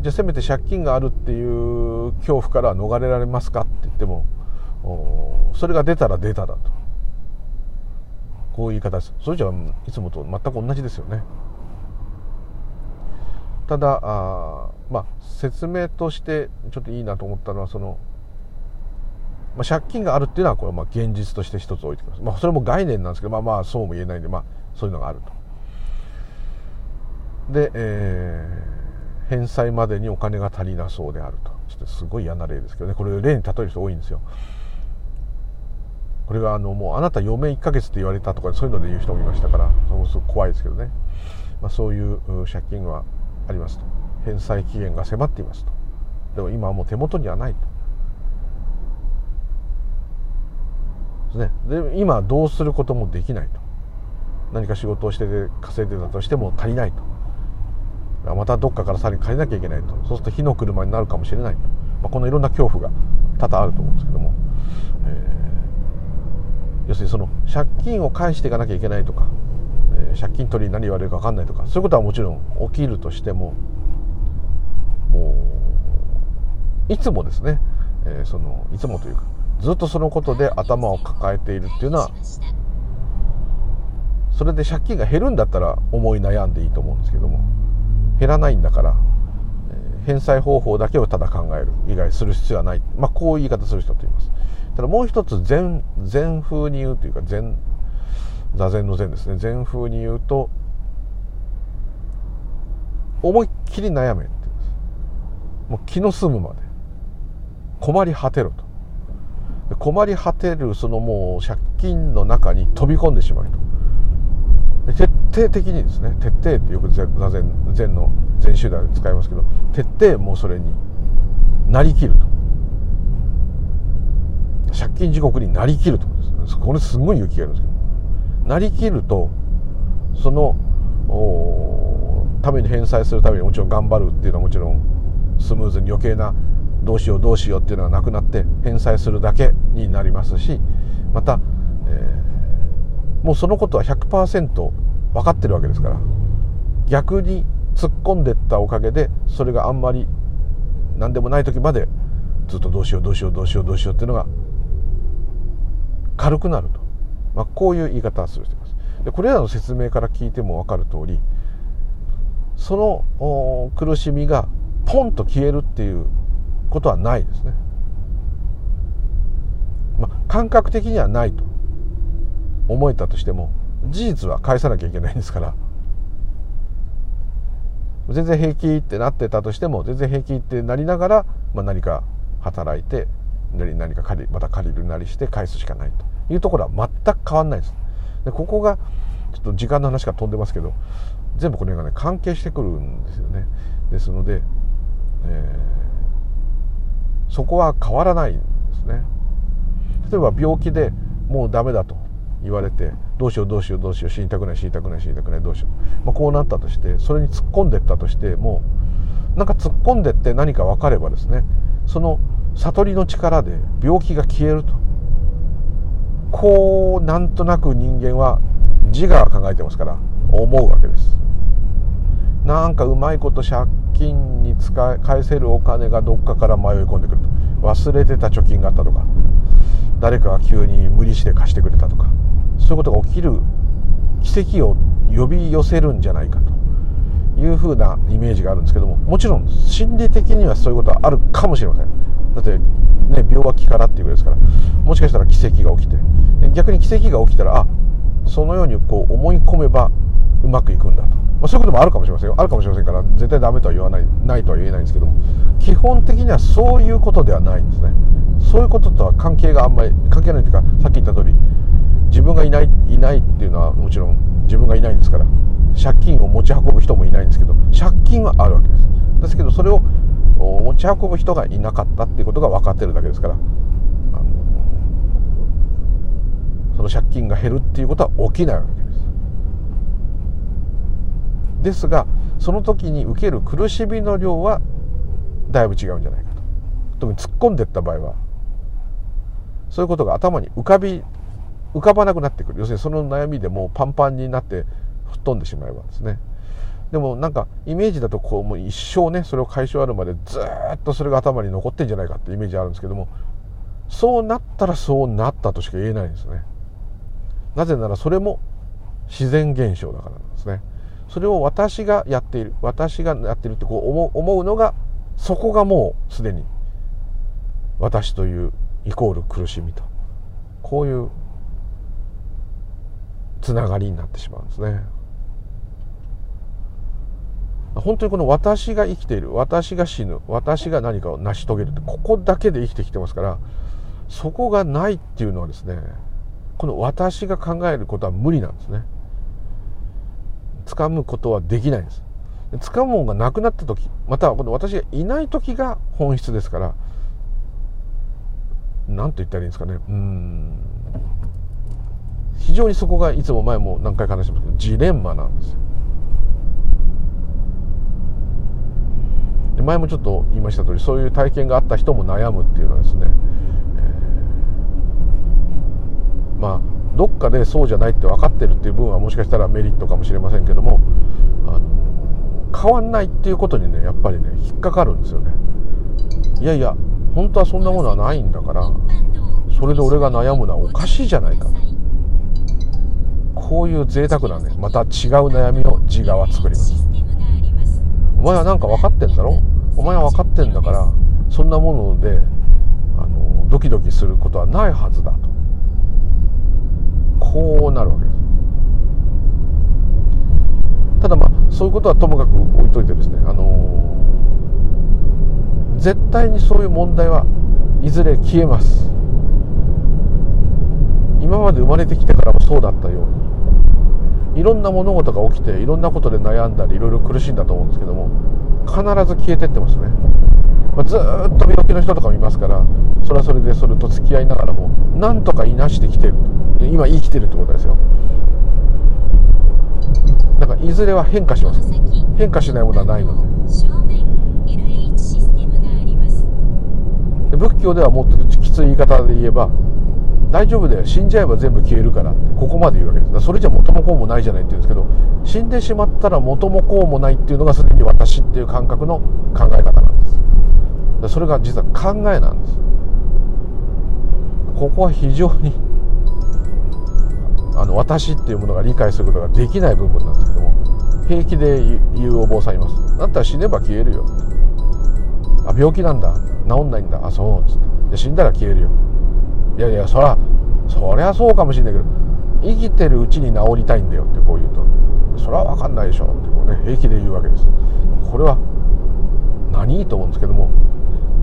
じゃあせめて借金があるっていう恐怖から逃れられますかって言ってもそれが出たら出ただと。こういう言い方ですそれじゃいつもと全く同じですよね。ただあまあ説明としてちょっといいなと思ったのはそのまあ、借金があるっていうのはこれまあ現実として一つ置いてきます、まあ、それも概念なんですけどまあまあそうも言えないんで、まあ、そういうのがあると。で、えー、返済までにお金が足りなそうであると。ちょっとすごい嫌な例ですけどね。これ例に例える人多いんですよ。これがあのもうあなた余命1ヶ月って言われたとかそういうので言う人もいましたからそもすごく怖いですけどね、まあ、そういう借金はありますと。返済期限が迫っていますと。でも今はもう手元にはないと。ですね。で今どうすることもできないと。何か仕事をして稼いでたとしても足りないと。またどっかからさらに借りなきゃいけないと。そうすると火の車になるかもしれないと、まあ、このいろんな恐怖が多々あると思うんですけども、えー、要するにその借金を返していかなきゃいけないとか、えー、借金取りに何言われるか分かんないとかそういうことはもちろん起きるとしてももういつもですね、えー、そのいつもというかずっとそのことで頭を抱えているっていうのはそれで借金が減るんだったら思い悩んでいいと思うんですけども減らないんだから、返済方法だけをただ考える以外する必要はない、まあ、こういう言い方する人と言います。ただもう一つ禅禅風に言うというか禅座禅の禅ですね。禅風に言うと思いっきり悩めって言うんです。もう気の済むまで。困り果てろと。困り果てるそのもう借金の中に飛び込んでしまうと。徹底的にですね徹底ってよく座禅禅の禅集団で使いますけど徹底もうそれになりきると。借金地獄になりきると。これすごい勇気があるんですけど。なりきるとそのために返済するためにもちろん頑張るっていうのはもちろんスムーズに余計などうしようどうしようっていうのがなくなって返済するだけになりますしまた、えー、もうそのことは100%分かってるわけですから逆に突っ込んでったおかげでそれがあんまり何でもない時までずっとどうしようどうしようどうしようどうしようっていうのが軽くなると、まあ、こういう言い方をする人います。でこれらの説明から聞いても分かる通りその苦しみがポンと消えるっていうことはないですね。まあ、感覚的にはないと思えたとしても事実は返さなきゃいけないんですから全然平気ってなってたとしても全然平気ってなりながら、まあ、何か働いて何か借りまた借りるなりして返すしかないというところは全く変わんないです。でここがちょっと時間の話が飛んでますけど全部これがね関係してくるんですよね。ですので、えーそこは変わらないんですね。例えば病気でもうダメだと言われてどうしようどうしようどうしよう死にたくない死にたくない死にたくないどうしよう、まあ、こうなったとしてそれに突っ込んでったとしてもなんか突っ込んでって何か分かればですねその悟りの力で病気が消えると。こうなんとなく人間は自我が考えてますから思うわけです。なんかうまいこと金に使い返せるお金がどっかから迷い込んでくると。忘れてた貯金があったとか。誰かが急に無理して貸してくれたとか。そういうことが起きる奇跡を呼び寄せるんじゃないかと。いうふうなイメージがあるんですけども。もちろん心理的にはそういうことはあるかもしれません。だってね病は気からっていうことですから。もしかしたら奇跡が起きて。逆に奇跡が起きたらあそのようにこう思い込めばうまくいくんだと、まあ、そういうこともあるかもしれませんよ。あるかもしれませんから絶対ダメとは言わないないとは言えないんですけども。基本的にはそういうことではないんですね。そういうこととは関係があんまり関係ないというかさっき言った通り自分がいないいないっていうのはもちろん自分がいないんですから借金を持ち運ぶ人もいないんですけど借金はあるわけです。ですけどそれを持ち運ぶ人がいなかったっていうことが分かってるだけですからその借金が減るっていうことは起きないわけ。ですですがその時に受ける苦しみの量はだいぶ違うんじゃないかと。特に突っ込んでった場合は。そういうことが頭に浮かび浮かばなくなってくる。要するにその悩みでもうパンパンになって吹っ飛んでしまえばですね。でもなんかイメージだとこうもう一生ねそれを解消あるまでずっとそれが頭に残ってんじゃないかってイメージあるんですけどもそうなったらそうなったとしか言えないんですね。なぜならそれも自然現象だからなんですね。それを私がやっている。私がやっているってこう思うのがそこがもうすでに私というイコール苦しみとこういうつながりになってしまうんですね。本当にこの私が生きている私が死ぬ私が何かを成し遂げるってここだけで生きてきてますからそこがないっていうのはですねこの私が考えることは無理なんですね。掴むことはできないんです。掴むものがなくなった時またはこの私がいない時が本質ですから何と言ったらいいんですかね。うん。非常にそこがいつも前も何回か話してますけどジレンマなんですよ。前もちょっと言いました通りそういう体験があった人も悩むっていうのはですね、えー、まあどっかでそうじゃないって分かってるっていう分はもしかしたらメリットかもしれませんけどもあの変わんないっていうことにねやっぱりね引っかかるんですよね。いやいや本当はそんなものはないんだからそれで俺が悩むのはおかしいじゃないか。とこういう贅沢なねまた違う悩みを自我は作ります。お前は何か分かってんだろ？お前は分かってんだからそんなものであのドキドキすることはないはずだと。こうなるわけです。ただまあそういうことはともかく置いといてですねあの絶対にそういう問題はいずれ消えます。今まで生まれてきてからもそうだったようにいろんな物事が起きていろんなことで悩んだりいろいろ苦しんだと思うんですけども必ず消えてってますね、まあ、ずっと病気の人とかもいますからそれはそれでそれと付き合いながらもなんとかいなしてきてる今生きてるってことですよ。だからいずれは変化します。変化しないものはないので。仏教ではもっときつい言い方で言えば大丈夫だよ。死んじゃえば全部消えるからここまで言うわけです。それじゃ元もこうもないじゃないって言うんですけど死んでしまったら元もこうもないっていうのがすでに私っていう感覚の考え方なんです。それが実は考えなんです。ここは非常にあの私っていうものが理解することができない部分なんですけども平気で言うお坊さんいます。だったら死ねば消えるよ。あ病気なんだ。治んないんだ。あそうつってで死んだら消えるよ。いやいやそらそりゃそうかもしれないけど生きてるうちに治りたいんだよってこう言うと。それは分かんないでしょってこうね平気で言うわけです。これは何と思うんですけども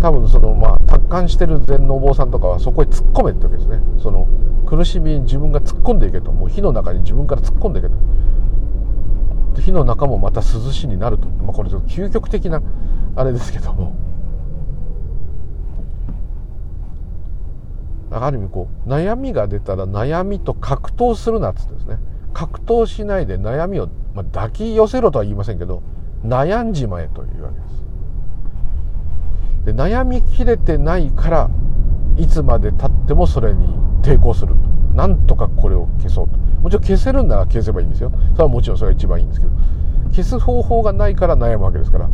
多分そのまあ達観してる禅のお坊さんとかはそこへ突っ込めってわけですね。その苦しみに自分が突っ込んでいけともう火の中に自分から突っ込んでいけと。火の中もまた涼しになると、まあ、これちょっと究極的なあれですけども。ある意味こう悩みが出たら悩みと格闘するなっつってですね。格闘しないで悩みを、まあ、抱き寄せろとは言いませんけど悩んじまえというわけです。で悩みきれてないからいつまでたってもそれに抵抗すると。なんとかこれを消そうと。もちろん消せるんなら消せばいいんですよ。それはもちろんそれが一番いいんですけど。消す方法がないから悩むわけですから。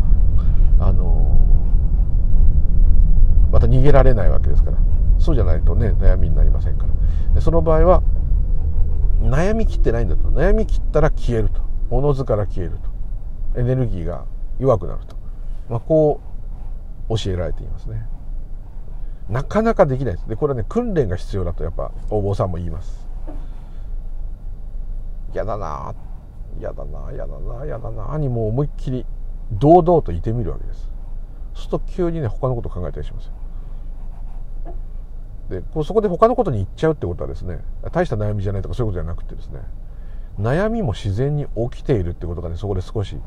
あのまた逃げられないわけですから。そうじゃないとね悩みになりませんから。その場合は悩みきってないんだと。悩みきったら消えると。おのずから消えると。エネルギーが弱くなると、まあ、こう教えられていますね。なかなかできないです。でこれはね訓練が必要だとやっぱお坊さんも言います。嫌だな嫌だな嫌だな嫌だなにもう思いっきり堂々といてみるわけです。そうすると急にね他のこと考えたりしますでこうそこで他のことに行っちゃうってことはですね大した悩みじゃないとかそういうことじゃなくてですね悩みも自然に起きているってことがねそこで少し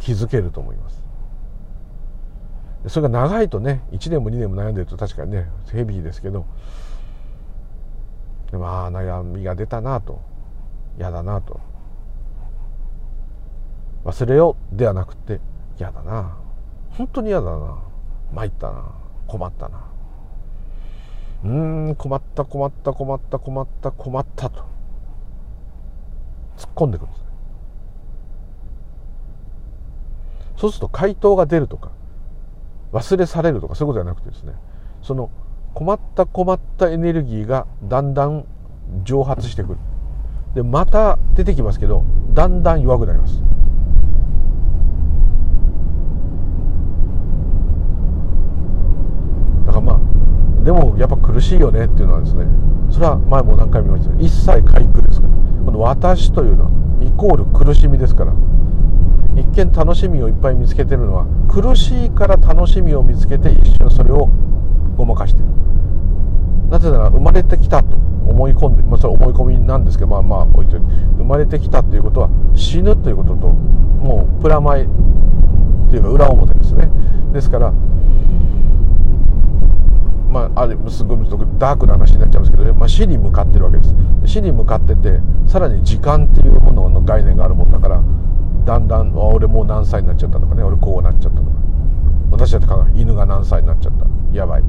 気づけると思います。それが長いとね1年も2年も悩んでると確かにねヘビーですけど。でもああ悩みが出たなと。嫌だなと。忘れようではなくて嫌だな。本当に嫌だな。参ったな。困ったな。うん困った困った困った困った困ったと。突っ込んでくるんですそうすると回答が出るとか忘れされるとかそういうことじゃなくてですねその困った困ったエネルギーがだんだん蒸発してくる。でまた出てきますけどだんだん弱くなります。だからまあでもやっぱ苦しいよねっていうのはですねそれは前も何回も言いました一切回復ですから。この私というのはイコール苦しみですから。一見楽しみをいっぱい見つけてるのは苦しいから楽しみを見つけて一瞬それをごまかして。るなぜなら生まれてきたと思い込んで、まあ、それ思い込みなんですけどまあまあ置いといて生まれてきたということは死ぬということともうプラマイというか裏表ですね。ですからまあ、あれすごいダークな話になっちゃうんですけど、まあ、死に向かってるわけです。死に向かっててさらに時間っていうものの概念があるもんだからだんだん俺もう何歳になっちゃったとかね。俺こうなっちゃったとか。私だって考え犬が何歳になっちゃった。やばい。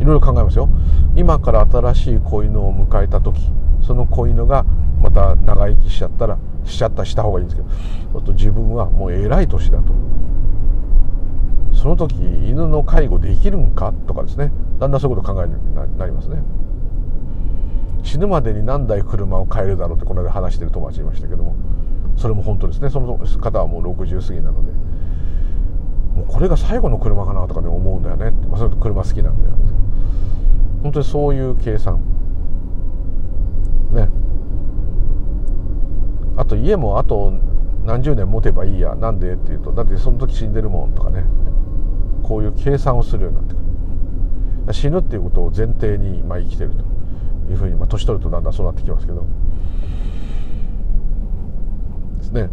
いろいろ考えますよ。今から新しい子犬を迎えた時その子犬がまた長生きしちゃったらしちゃったした方がいいんですけどと自分はもう偉い年だと。その時犬の介護できるんかとかですね。だんだんそういうこと考えるようになりますね。死ぬまでに何台車を買えるだろうってこの間話してる友達いましたけども。それも本当ですね。その方はもう60過ぎなので。もうこれが最後の車かなとかね思うんだよね。まあ、それと車好きなんで本当にそういう計算。ね。あと家もあと何十年持てばいいや。なんでっていうとだってその時死んでるもんとかね。こういう計算をするようになってくる。死ぬっていうことを前提にま生きてるというふうに、まあ、年取るとだんだんそうなってきますけど。ですね。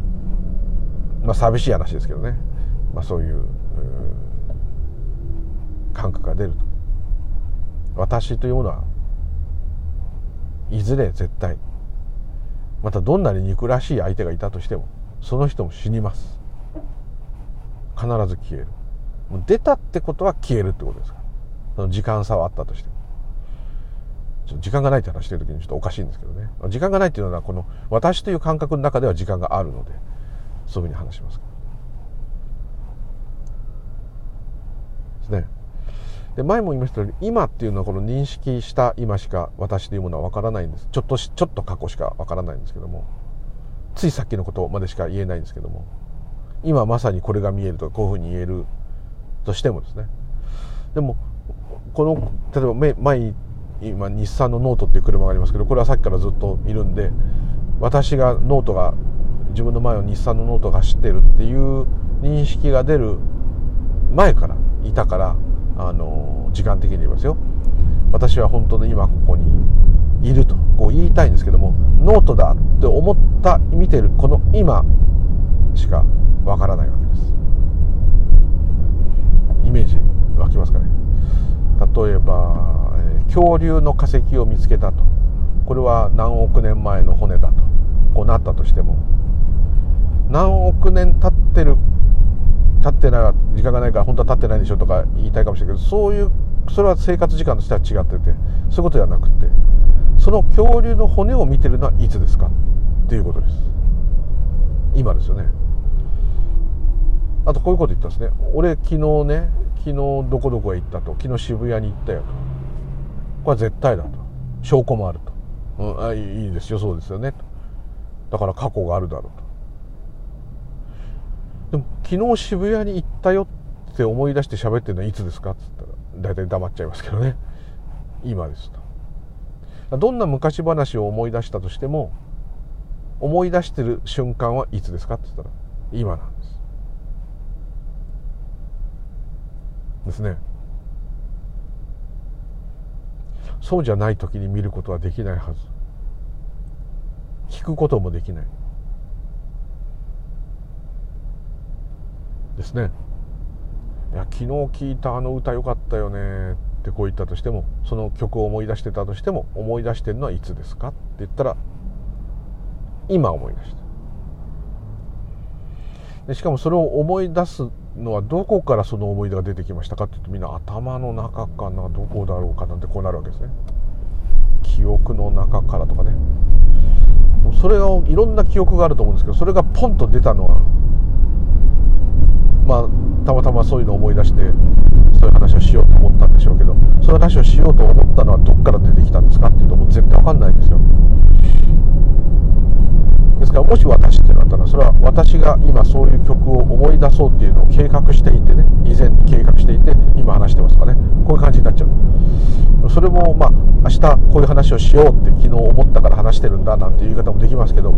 まあ寂しい話ですけどね、まあ、そういう感覚が出ると。私というものはいずれ絶対またどんなに憎らしい相手がいたとしてもその人も死にます。必ず消える。もう出たってことは消えるってことですから。その時間差はあったとしても。時間がないって話してる時にちょっとおかしいんですけどね。時間がないっていうのはこの私という感覚の中では時間があるのでそういうふうに話します。ですね。で前も言いましたように今っていうのはこの認識した今しか私というものは分からないんです。ちょっとちょっと過去しか分からないんですけどもついさっきのことまでしか言えないんですけども今まさにこれが見えるとかこういうふうに言えるとしてもですね。でもこの例えば前今日産のノートっていう車がありますけどこれはさっきからずっといるんで私がノートが自分の前を日産のノートが走ってるっていう認識が出る前からいたからあの時間的に言いますよ。私は本当の今ここにいるとこう言いたいんですけどもノートだって思った見てるこの今しかわからないわけです。イメージ湧きますかね。例えば、恐竜の化石を見つけたと。これは何億年前の骨だと。こうなったとしても。何億年経ってる経ってない時間がないから本当は経ってないんでしょとか言いたいかもしれないけどそういうそれは生活時間としては違っててそういうことではなくてその恐竜の骨を見てるのはいつですか？っていうことです。今ですよね。あとこういうこと言ったんですね。俺昨日ね昨日どこどこへ行ったと昨日渋谷に行ったよと。これは絶対だと。証拠もあると、うん、あいいですよそうですよね。とだから過去があるだろうと。でも昨日渋谷に行ったよって思い出して喋ってるのはいつですか？っつったら大体黙っちゃいますけどね。今ですと。どんな昔話を思い出したとしても思い出してる瞬間はいつですか？って言ったら今なんです。ですね。そうじゃない時に見ることはできないはず。聞くこともできない。ですね。いや昨日聞いたあの歌良かったよねってこう言ったとしてもその曲を思い出してたとしても思い出してるのはいつですかって言ったら今思い出した。でしかもそれを思い出すのはどこからその思い出が出てきましたかっていうとみんな頭の中かなどこだろうかなんてこうなるわけですね。記憶の中からとかね。それがいろんな記憶があると思うんですけどそれがポンと出たのはまあたまたまそういうのを思い出してそういう話をしようと思ったんでしょうけどそういう話をしようと思ったのはどっから出てきたんですかっていうともう絶対わかんないんですよ。ですからもし私ってなったらそれは私が今そういう曲を思い出そうっていうのを計画していてね以前計画していて今話してますかねこういう感じになっちゃう。それもまあ明日こういう話をしようって昨日思ったから話してるんだなんていう言い方もできますけど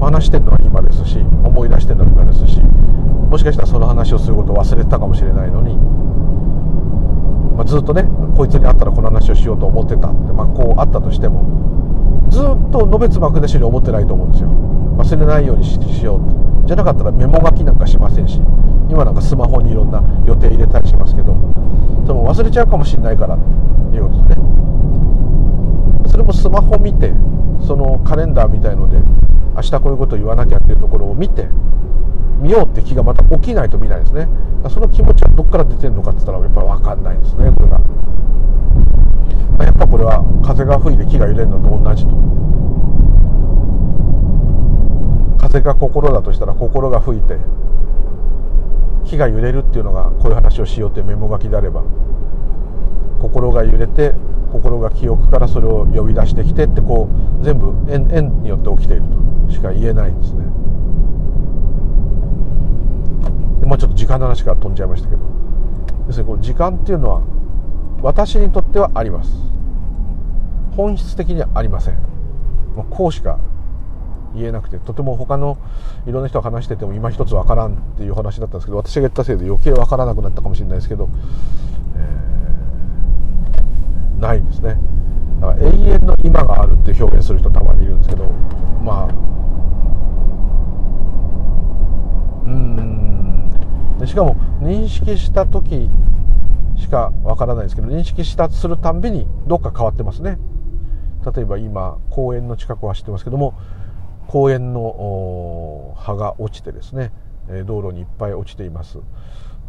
話してるのは今ですし思い出してるのは今ですしもしかしたらその話をすることを忘れてたかもしれないのに、まあ、ずっとねこいつに会ったらこの話をしようと思ってたって、まあ、こうあったとしてもずっとのべつ幕なしに思ってないと思うんですよ。忘れないようにしようじゃなかったらメモ書きなんかしませんし。今なんかスマホにいろんな予定入れたりしますけど。その忘れちゃうかもしれないからっていうことですね。それもスマホ見てそのカレンダーみたいので明日こういうこと言わなきゃっていうところを見て見ようって気がまた起きないと見ないですね。その気持ちはどっから出てるのかって言ったらやっぱり分かんないですねこれが。やっぱこれは風が吹いて木が揺れるのと同じと風が心だとしたら心が吹いて木が揺れるっていうのがこういう話をしようってメモ書きであれば心が揺れて心が記憶からそれを呼び出してきてってこう全部縁縁によって起きているとしか言えないんですね。まあちょっと時間の話から飛んじゃいましたけど要するにこの時間っていうのは私にとってはあります。本質的にはありません、まあ、こうしか言えなくてとても他のいろんな人が話してても今一つわからんっていう話だったんですけど私が言ったせいで余計わからなくなったかもしれないですけど、えー、ないんですね。だから永遠の今があるって表現する人たまにいるんですけどまあうん。しかも認識した時しかわからないですけど認識したするたんびにどっか変わってますね。例えば今公園の近くを走ってますけども公園の葉が落ちてですね道路にいっぱい落ちています。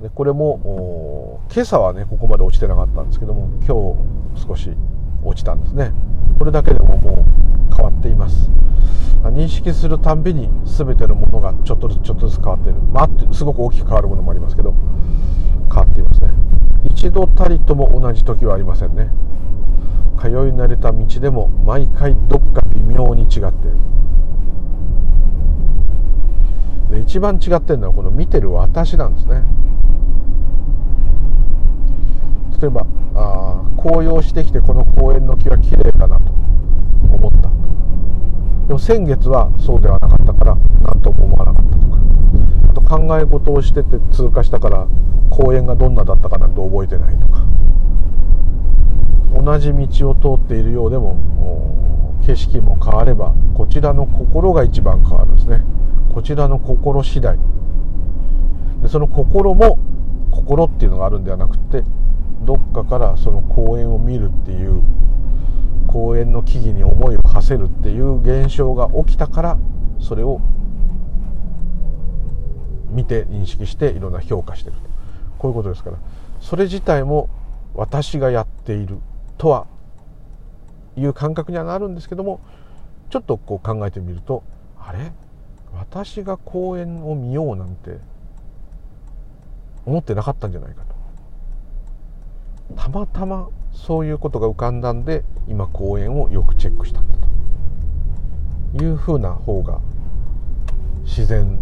でこれも今朝はねここまで落ちてなかったんですけども今日少し落ちたんですね。これだけでももう変わっています。認識するたんびに全てのものがちょっとずつちょっとずつ変わっている。まあすごく大きく変わるものもありますけど変わっていますね。一度たりとも同じ時はありませんね。通い慣れた道でも毎回どっか微妙に違って。いるで一番違ってるのはこの見てる私なんですね。例えばあ紅葉してきてこの公園の木は綺麗だなと思った。でも先月はそうではなかったから何とも思わなかった。とかあと考え事をしてて通過したから公園がどんなだったかなんて覚えてないとか。同じ道を通っているようでも景色も変わればこちらの心が一番変わるんですね。こちらの心次第。でその心も心っていうのがあるんではなくてどっかからその公園を見るっていう公園の木々に思いを馳せるっていう現象が起きたからそれを見て認識していろんな評価してるこういうことですから。それ自体も私がやっているとはいう感覚にはなるんですけどもちょっとこう考えてみるとあれ？私が公園を見ようなんて思ってなかったんじゃないかと。たまたまそういうことが浮かんだんで今公園をよくチェックしたんだと。いうふうな方が自然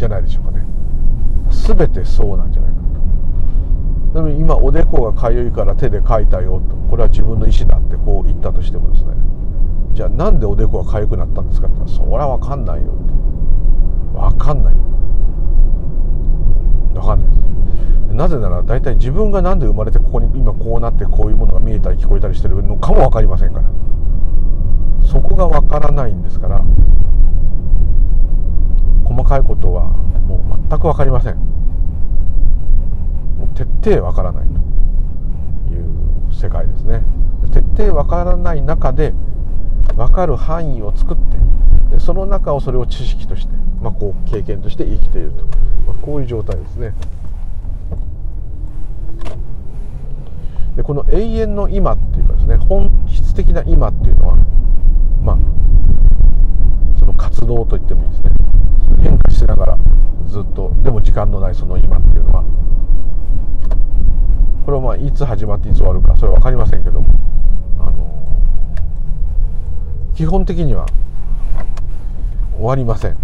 じゃないでしょうかね。全てそうなんじゃないかなと。でも今おでこがかゆいから手で描いたよと。これは自分の意思だってこう言ったとしてもですね。じゃあなんでおでこが痒くなったんですかって言ったらそりゃ分かんないよって。分かんない分かんないです。なぜなら大体自分が何で生まれてここに今こうなってこういうものが見えたり聞こえたりしてるのかも分かりませんから。そこが分からないんですから細かいことはもう全く分かりません。もう徹底分からないという世界ですね。徹底分からない中で分かる範囲を作ってその中をそれを知識として、まあ、こう経験として生きていると、まあ、こういう状態ですね。でこの永遠の今っていうかですね本質的な今っていうのはまあ活動と言ってもいいですね。変化しながらずっと。でも時間のないその今っていうのは。これはまあいつ始まっていつ終わるかそれは分かりませんけども。あの基本的には終わりません。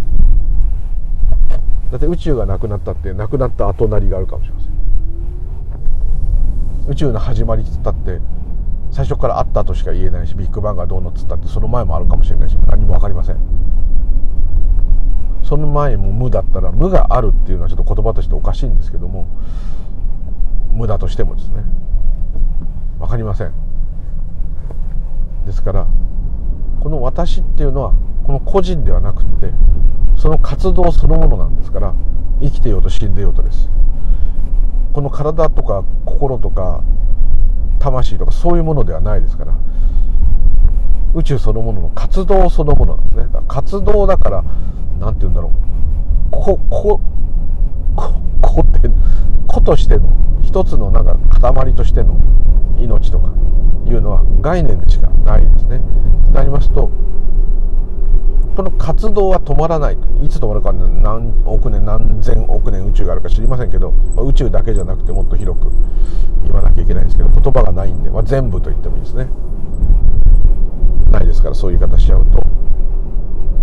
だって宇宙がなくなったってなくなった後なりがあるかもしれません。宇宙の始まりっつったって最初からあったとしか言えないしビッグバンがどうのっつったってその前もあるかもしれないし何も分かりません。その前も無だったら無があるっていうのはちょっと言葉としておかしいんですけども無だとしてもですね。分かりません。ですからこの私っていうのはこの個人ではなくってその活動そのものなんですから生きてようと死んでようとです。この体とか心とか魂とかそういうものではないですから宇宙そのものの活動そのものなんですね。活動だから何て言うんだろう。ここここって個としての一つのなんか塊としての命とかいうのは概念でしかないですね。なりますとこの活動は止まらないいつ止まるか何億年何千億年宇宙があるか知りませんけど、ま、宇宙だけじゃなくてもっと広く言わなきゃいけないんですけど言葉がないんで、まあ、全部と言ってもいいですね。ないですからそういう言い方しちゃうと。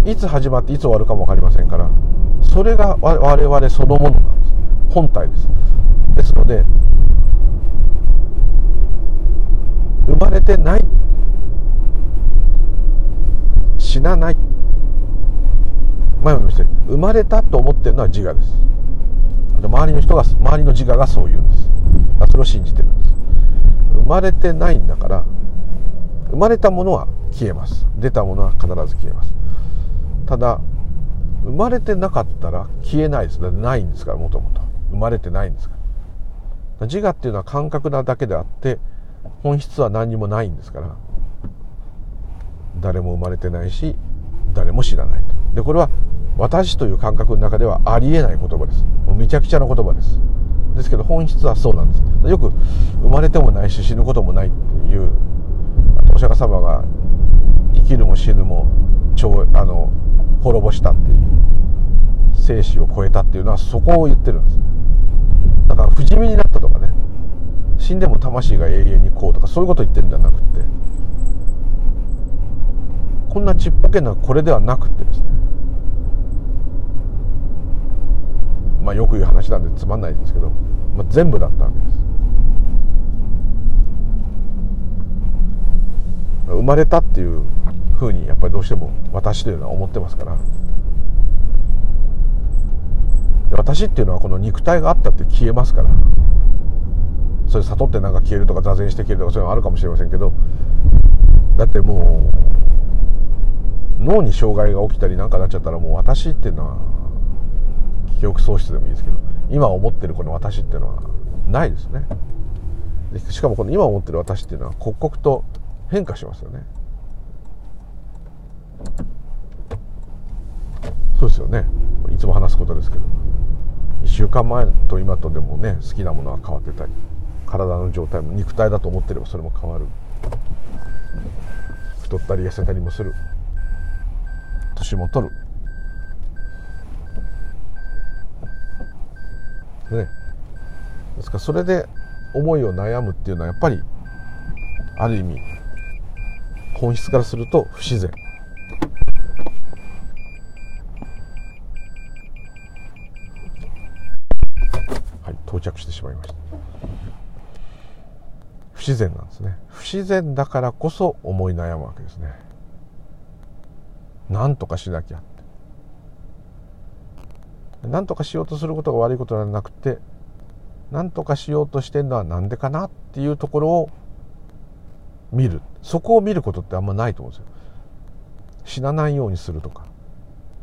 いつ始まっていつ終わるかも分かりませんからそれが我々そのものなんです。本体です。ですので生まれてない死なない。前も言いました生まれたと思ってるのは自我です。周りの人が周りの自我がそう言うんです。それを信じてるんです。生まれてないんだから生まれたものは消えます。出たものは必ず消えます。ただ生まれてなかったら消えないです。ないんですからもともと生まれてないんですから。自我っていうのは感覚なだけであって本質は何にもないんですから。誰も生まれてないし誰も知らないと。でこれは私という感覚の中ではありえない言葉です。もうめちゃくちゃな言葉です。ですけど本質はそうなんです。よく生まれてもないし死ぬこともないっていうお釈迦様が生きるも死ぬもあの滅ぼしたっていう生死を超えたっていうのはそこを言ってるんです。だから不死身になったとかね。死んでも魂が永遠にこうとかそういうこと言ってるんじゃなくて。こんなちっぽけなこれではなくてですね。まあよく言う話なんでつまんないですけど、まあ、全部だったわけです。生まれたっていうふうにやっぱりどうしても私というのは思ってますから。私っていうのはこの肉体があったって消えますから。それ悟ってなんか消えるとか座禅して消えるとかそういうのあるかもしれませんけど。だってもう脳に障害が起きたりなんかなっちゃったらもう私っていうのは記憶喪失でもいいですけど。今思ってるこの私っていうのはないですね。しかもこの今思ってる私っていうのは刻々と変化しますよね。そうですよね。いつも話すことですけど。1週間前と今とでもね好きなものは変わってたり体の状態も肉体だと思ってればそれも変わる。太ったり痩せたりもする。年も取る。ね。ですからそれで思いを悩むっていうのはやっぱりある意味本質からすると不自然。はい到着してしまいました。不自然なんですね。不自然だからこそ思い悩むわけですね。何とかしなきゃ。って何とかしようとすることが悪いことではなくて何とかしようとしてるのは何でかなっていうところを見る。そこを見ることってあんまないと思うんですよ。死なないようにするとか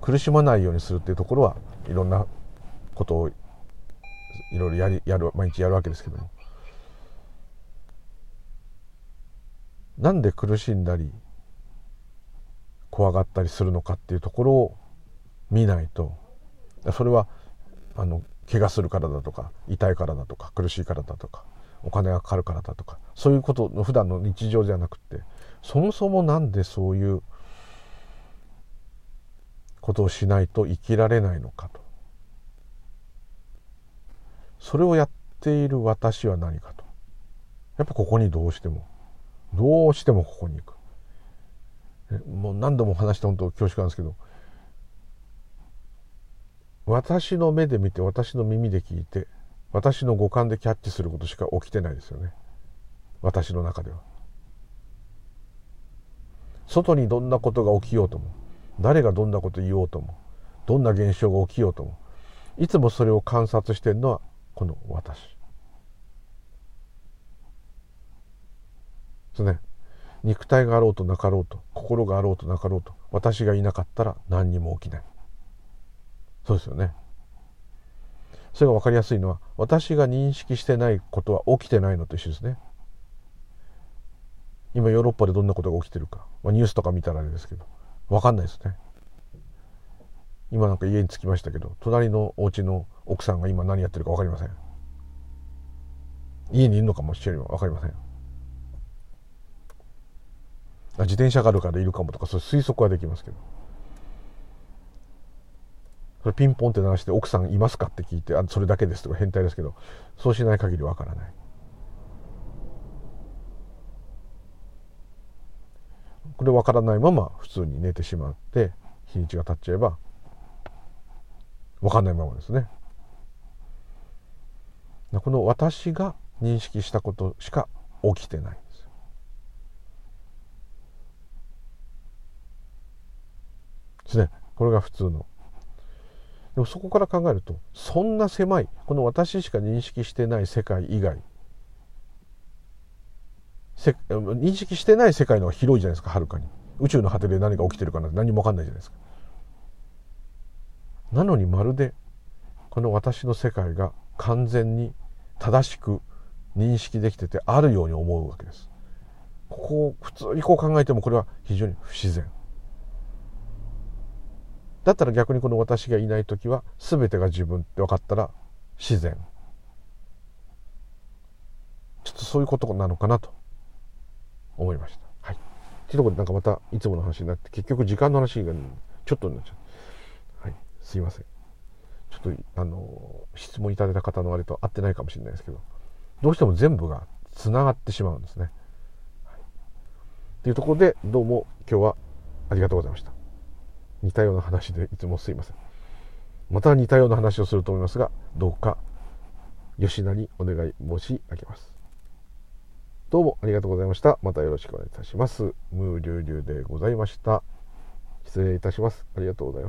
苦しまないようにするっていうところはいろんなことをいろいろやりやる毎日やるわけですけども。なんで苦しんだり怖がったりするのかっていうところを見ないとそれはあの怪我するからだとか痛いからだとか苦しいからだとかお金がかかるからだとかそういうことの普段の日常じゃなくてそもそも何でそういうことをしないと生きられないのかと。それをやっている私は何かと。やっぱここにどうしてもどうしてもここに行く。もう何度も話して本当恐縮なんですけど私の目で見て私の耳で聞いて私の五感でキャッチすることしか起きてないですよね。私の中では。外にどんなことが起きようとも誰がどんなこと言おうともどんな現象が起きようともいつもそれを観察してるのはこの私。ですね。肉体があろうとなかろうと心があろうとなかろうと私がいなかったら何にも起きない。そうですよね。それが分かりやすいのは私が認識してないことは起きてないのと一緒ですね。今ヨーロッパでどんなことが起きてるか、まあ、ニュースとか見たらあれですけど。分かんないですね。今なんか家に着きましたけど隣のお家の奥さんが今何やってるか分かりません。家にいるのかもしれない分かりません。自転車があるからいるかもとかそういう推測はできますけど。それピンポンって鳴らして奥さんいますかって聞いてあそれだけですとか変態ですけどそうしない限りわからない。これわからないまま普通に寝てしまって日にちが経っちゃえばわかんないままですね。この私が認識したことしか起きてないんです。ですね。これが普通のでもそこから考えるとそんな狭いこの私しか認識してない世界以外。認識してない世界の方が広いじゃないですかはるかに。宇宙の果てで何が起きてるかなんて何も分かんないじゃないですか。なのにまるでこの私の世界が完全に正しく認識できててあるように思うわけです。ここを普通にこう考えてもこれは非常に不自然。だったら逆にこの私がいない時は全てが自分って分かったら自然ちょっとそういうことなのかなと思いました。はい。っていうところでなんかまたいつもの話になって結局時間の話がちょっとになっちゃう。はい。すいません。ちょっとあの質問いただいた方のあれと合ってないかもしれないですけどどうしても全部がつながってしまうんですね。はい、っていうところでどうも今日はありがとうございました。似たような話でいつもすいません。また似たような話をすると思いますが、どうか吉田にお願い申し上げます。どうもありがとうございました。またよろしくお願いいたします。ムーリュウリュウでございました。失礼いたします。ありがとうございます。